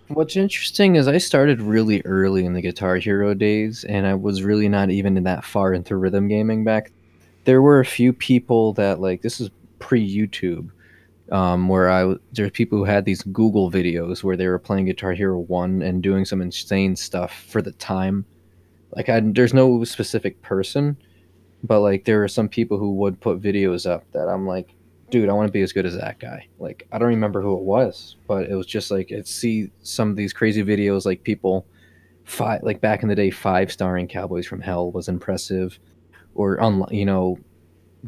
What's interesting is I started really early in the Guitar Hero days, and I was really not even that far into rhythm gaming back. There were a few people that like this is pre YouTube, um, where I there's people who had these Google videos where they were playing Guitar Hero One and doing some insane stuff for the time. Like I, there's no specific person, but like there are some people who would put videos up that I'm like, dude, I want to be as good as that guy. Like I don't remember who it was, but it was just like it see some of these crazy videos like people five like back in the day five starring Cowboys from Hell was impressive, or on you know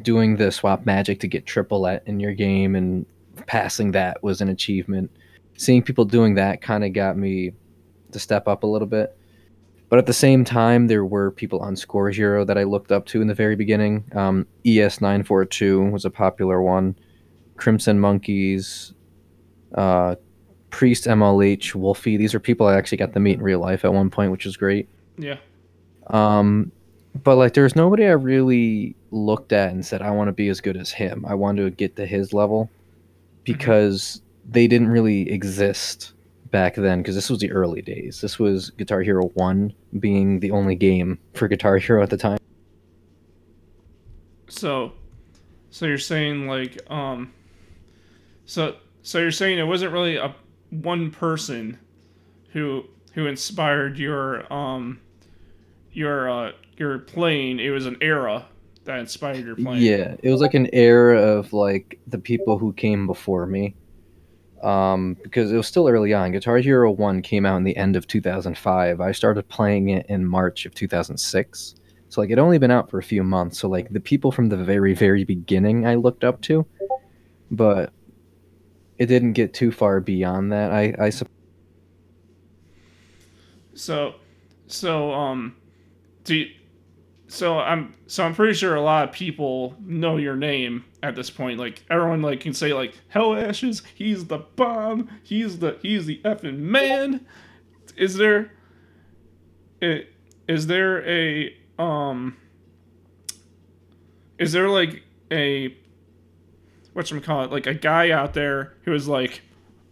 doing the swap magic to get triple at in your game and passing that was an achievement. Seeing people doing that kind of got me to step up a little bit. But at the same time, there were people on Score Hero that I looked up to in the very beginning. Um, ES942 was a popular one. Crimson Monkeys, uh, Priest MLH, Wolfie. These are people I actually got to meet in real life at one point, which was great. Yeah. Um, but like, there's nobody I really looked at and said, I want to be as good as him. I want to get to his level because they didn't really exist back then because this was the early days. This was Guitar Hero 1 being the only game for Guitar Hero at the time. So, so you're saying like, um, so so you're saying it wasn't really a one person who who inspired your um your uh your playing. It was an era that inspired your playing. Yeah, it was like an era of like the people who came before me. Um, because it was still early on. Guitar Hero 1 came out in the end of 2005. I started playing it in March of 2006. So like it only been out for a few months. So like the people from the very very beginning I looked up to, but it didn't get too far beyond that. I I sup- So, so um, do you, so I'm so I'm pretty sure a lot of people know your name at this point. Like everyone like can say like Hell Ashes, he's the bomb, he's the he's the effing man. Is there is there a um is there like a what call it like a guy out there who is like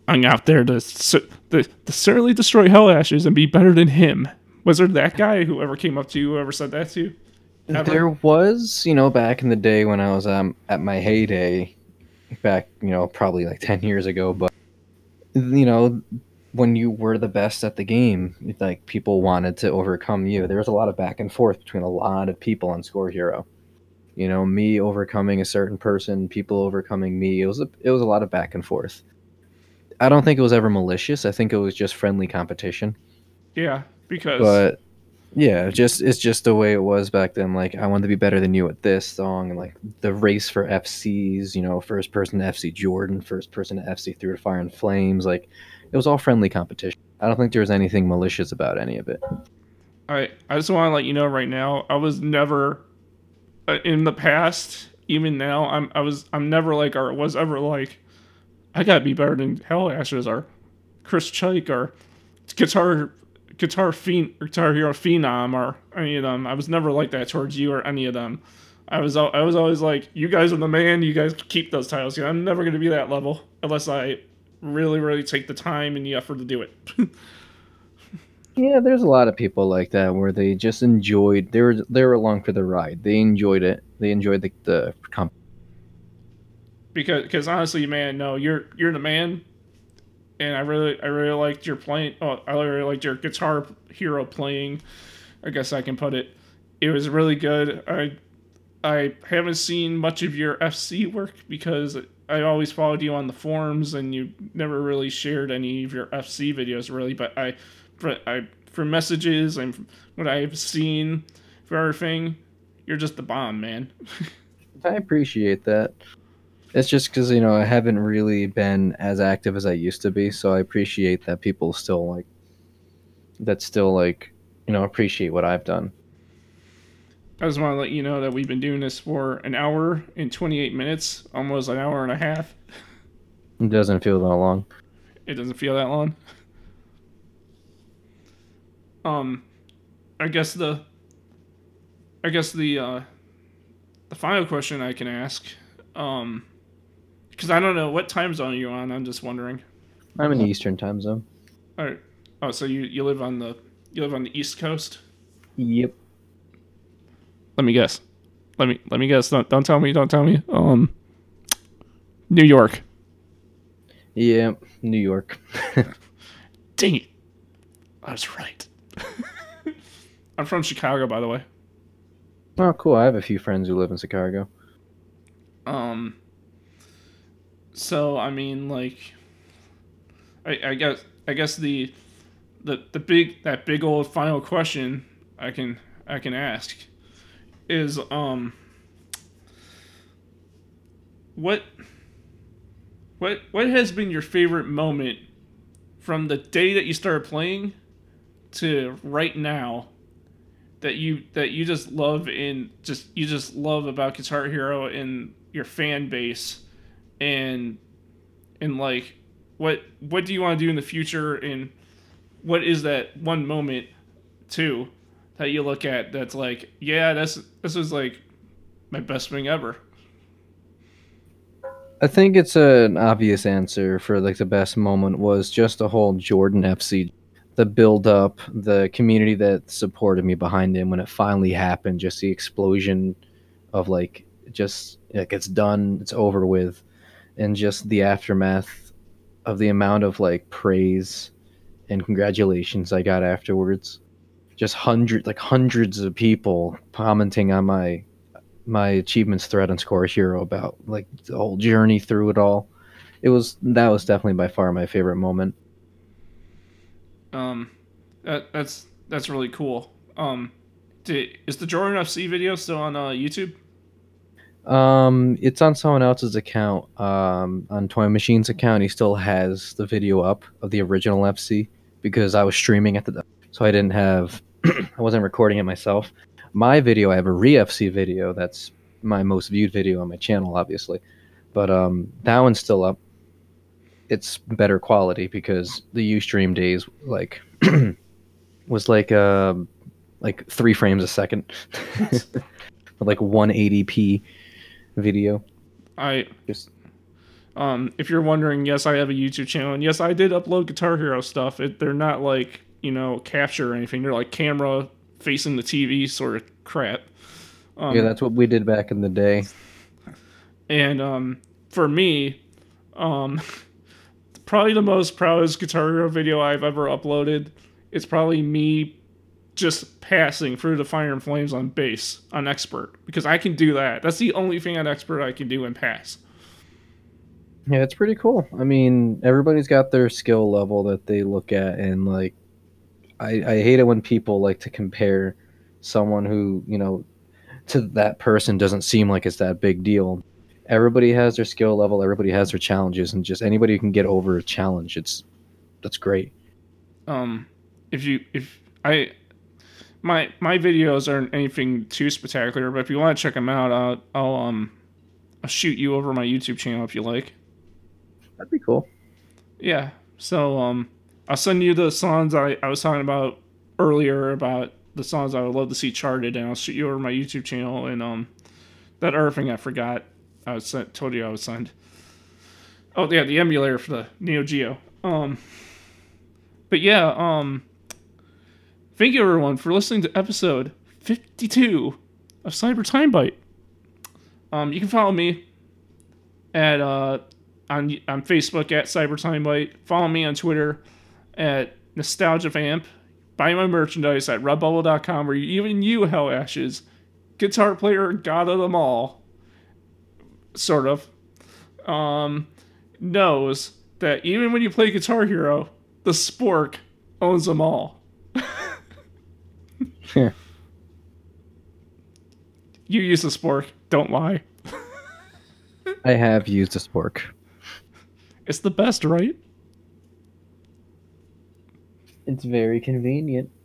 I'm out there to to, to certainly destroy Hell Ashes and be better than him. Was there that guy who ever came up to you, whoever said that to you? Ever? there was, you know, back in the day when I was um at my heyday, back, you know, probably like 10 years ago, but you know, when you were the best at the game, like people wanted to overcome you. There was a lot of back and forth between a lot of people on Score Hero. You know, me overcoming a certain person, people overcoming me. It was a, it was a lot of back and forth. I don't think it was ever malicious. I think it was just friendly competition. Yeah, because But yeah, just it's just the way it was back then. Like I wanted to be better than you at this song, and like the race for FCs. You know, first person to FC Jordan, first person to FC Through the Fire and Flames. Like it was all friendly competition. I don't think there was anything malicious about any of it. I I just want to let you know right now, I was never uh, in the past, even now, I'm I was I'm never like or was ever like I gotta be better than Hell Ashes or Chris Chike or guitar guitar fiend guitar hero phenom or any of them. I was never like that towards you or any of them. I was I was always like, you guys are the man. You guys keep those titles. I'm never gonna be that level unless I really really take the time and the effort to do it. Yeah, there's a lot of people like that where they just enjoyed. They were they were along for the ride. They enjoyed it. They enjoyed the the comp. because because honestly, man, no, you're you're the man, and I really I really liked your playing. Oh, I really liked your guitar hero playing. I guess I can put it. It was really good. I I haven't seen much of your FC work because I always followed you on the forums and you never really shared any of your FC videos really. But I, but I for messages and what I've seen for everything, you're just the bomb, man. I appreciate that. It's just because you know I haven't really been as active as I used to be, so I appreciate that people still like that. Still like you know appreciate what I've done. I just want to let you know that we've been doing this for an hour and 28 minutes, almost an hour and a half. It doesn't feel that long. It doesn't feel that long. Um, I guess the, I guess the, uh, the final question I can ask, um, because I don't know what time zone are you on. I'm just wondering. I'm in the Eastern time zone. All right. Oh, so you you live on the you live on the East Coast. Yep. Let me guess. Let me let me guess. Don't don't tell me. Don't tell me. Um, New York. Yeah, New York. Dang it. I was right. I'm from Chicago, by the way. oh, cool. I have a few friends who live in Chicago. Um. So I mean, like, I, I guess I guess the the the big that big old final question I can I can ask is um what what what has been your favorite moment from the day that you started playing to right now that you that you just love in just you just love about Guitar Hero and your fan base and and like what what do you want to do in the future and what is that one moment too that you look at that's like yeah that's this was like my best thing ever. I think it's an obvious answer for like the best moment was just the whole Jordan FC, the build up, the community that supported me behind him when it finally happened, just the explosion of like just like it's done, it's over with, and just the aftermath of the amount of like praise and congratulations I got afterwards. Just hundred like hundreds of people commenting on my my achievements thread on Score Hero about like the whole journey through it all. It was that was definitely by far my favorite moment. um that that's that's really cool um did, is the Jordan FC video still on uh, YouTube Um, it's on someone else's account. Um, on Toy Machine's account, he still has the video up of the original FC because I was streaming at the so I didn't have I wasn't recording it myself. My video, I have a re-FC video. That's my most viewed video on my channel, obviously. But um, that one's still up. It's better quality because the UStream days like was like uh, like three frames a second, like 180p video. I Just Um, if you're wondering, yes, I have a YouTube channel, and yes, I did upload Guitar Hero stuff. It, they're not like you know capture or anything. They're like camera facing the TV sort of crap. Um, yeah, that's what we did back in the day. and um, for me, um, probably the most proudest Guitar Hero video I've ever uploaded. It's probably me just passing through the fire and flames on bass on expert because I can do that. That's the only thing on expert I can do and pass. Yeah, it's pretty cool. I mean, everybody's got their skill level that they look at, and like, I, I hate it when people like to compare someone who you know to that person doesn't seem like it's that big deal. Everybody has their skill level. Everybody has their challenges, and just anybody who can get over a challenge, it's that's great. um if you if i my my videos aren't anything too spectacular but if you want to check them out i'll, I'll um i'll shoot you over my youtube channel if you like. That'd be cool. yeah so um i'll send you the songs i i was talking about earlier about the songs i would love to see charted and i'll shoot you over my youtube channel and um that other thing i forgot i was sent, told you i was send oh yeah the emulator for the neo geo. Um but yeah um Thank you, everyone, for listening to episode 52 of Cyber Time Bite. Um, you can follow me at uh, on on Facebook at Cyber Time Bite. Follow me on Twitter at Nostalgia Vamp. Buy my merchandise at redbubble.com, where even you, Hell Ashes, guitar player, god of them all, sort of, um, knows that even when you play Guitar Hero, the Spork owns them all. Yeah. You use the spork. Don't lie. I have used a spork. It's the best, right? It's very convenient.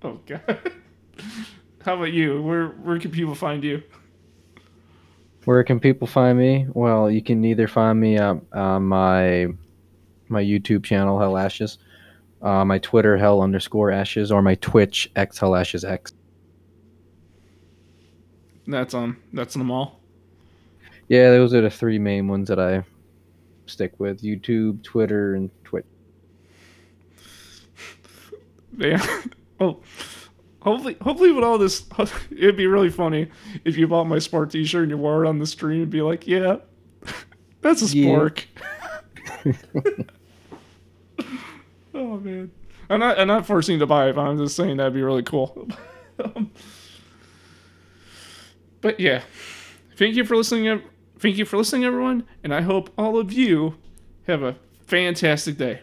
Oh god. How about you? Where where can people find you? Where can people find me? Well, you can either find me on, on my my YouTube channel, Hell Ashes, uh, my Twitter, Hell underscore Ashes, or my Twitch, X Hell Ashes X. That's um that's them all. Yeah, those are the three main ones that I stick with: YouTube, Twitter, and Twitch. Yeah. oh, hopefully, hopefully, with all this, it'd be really funny if you bought my sport T-shirt and you wore it on the stream and be like, "Yeah, that's a Yeah. Spork." oh man, I'm not, I'm not forcing to buy it. But I'm just saying that'd be really cool. Um, but yeah, thank you for listening. Thank you for listening, everyone, and I hope all of you have a fantastic day.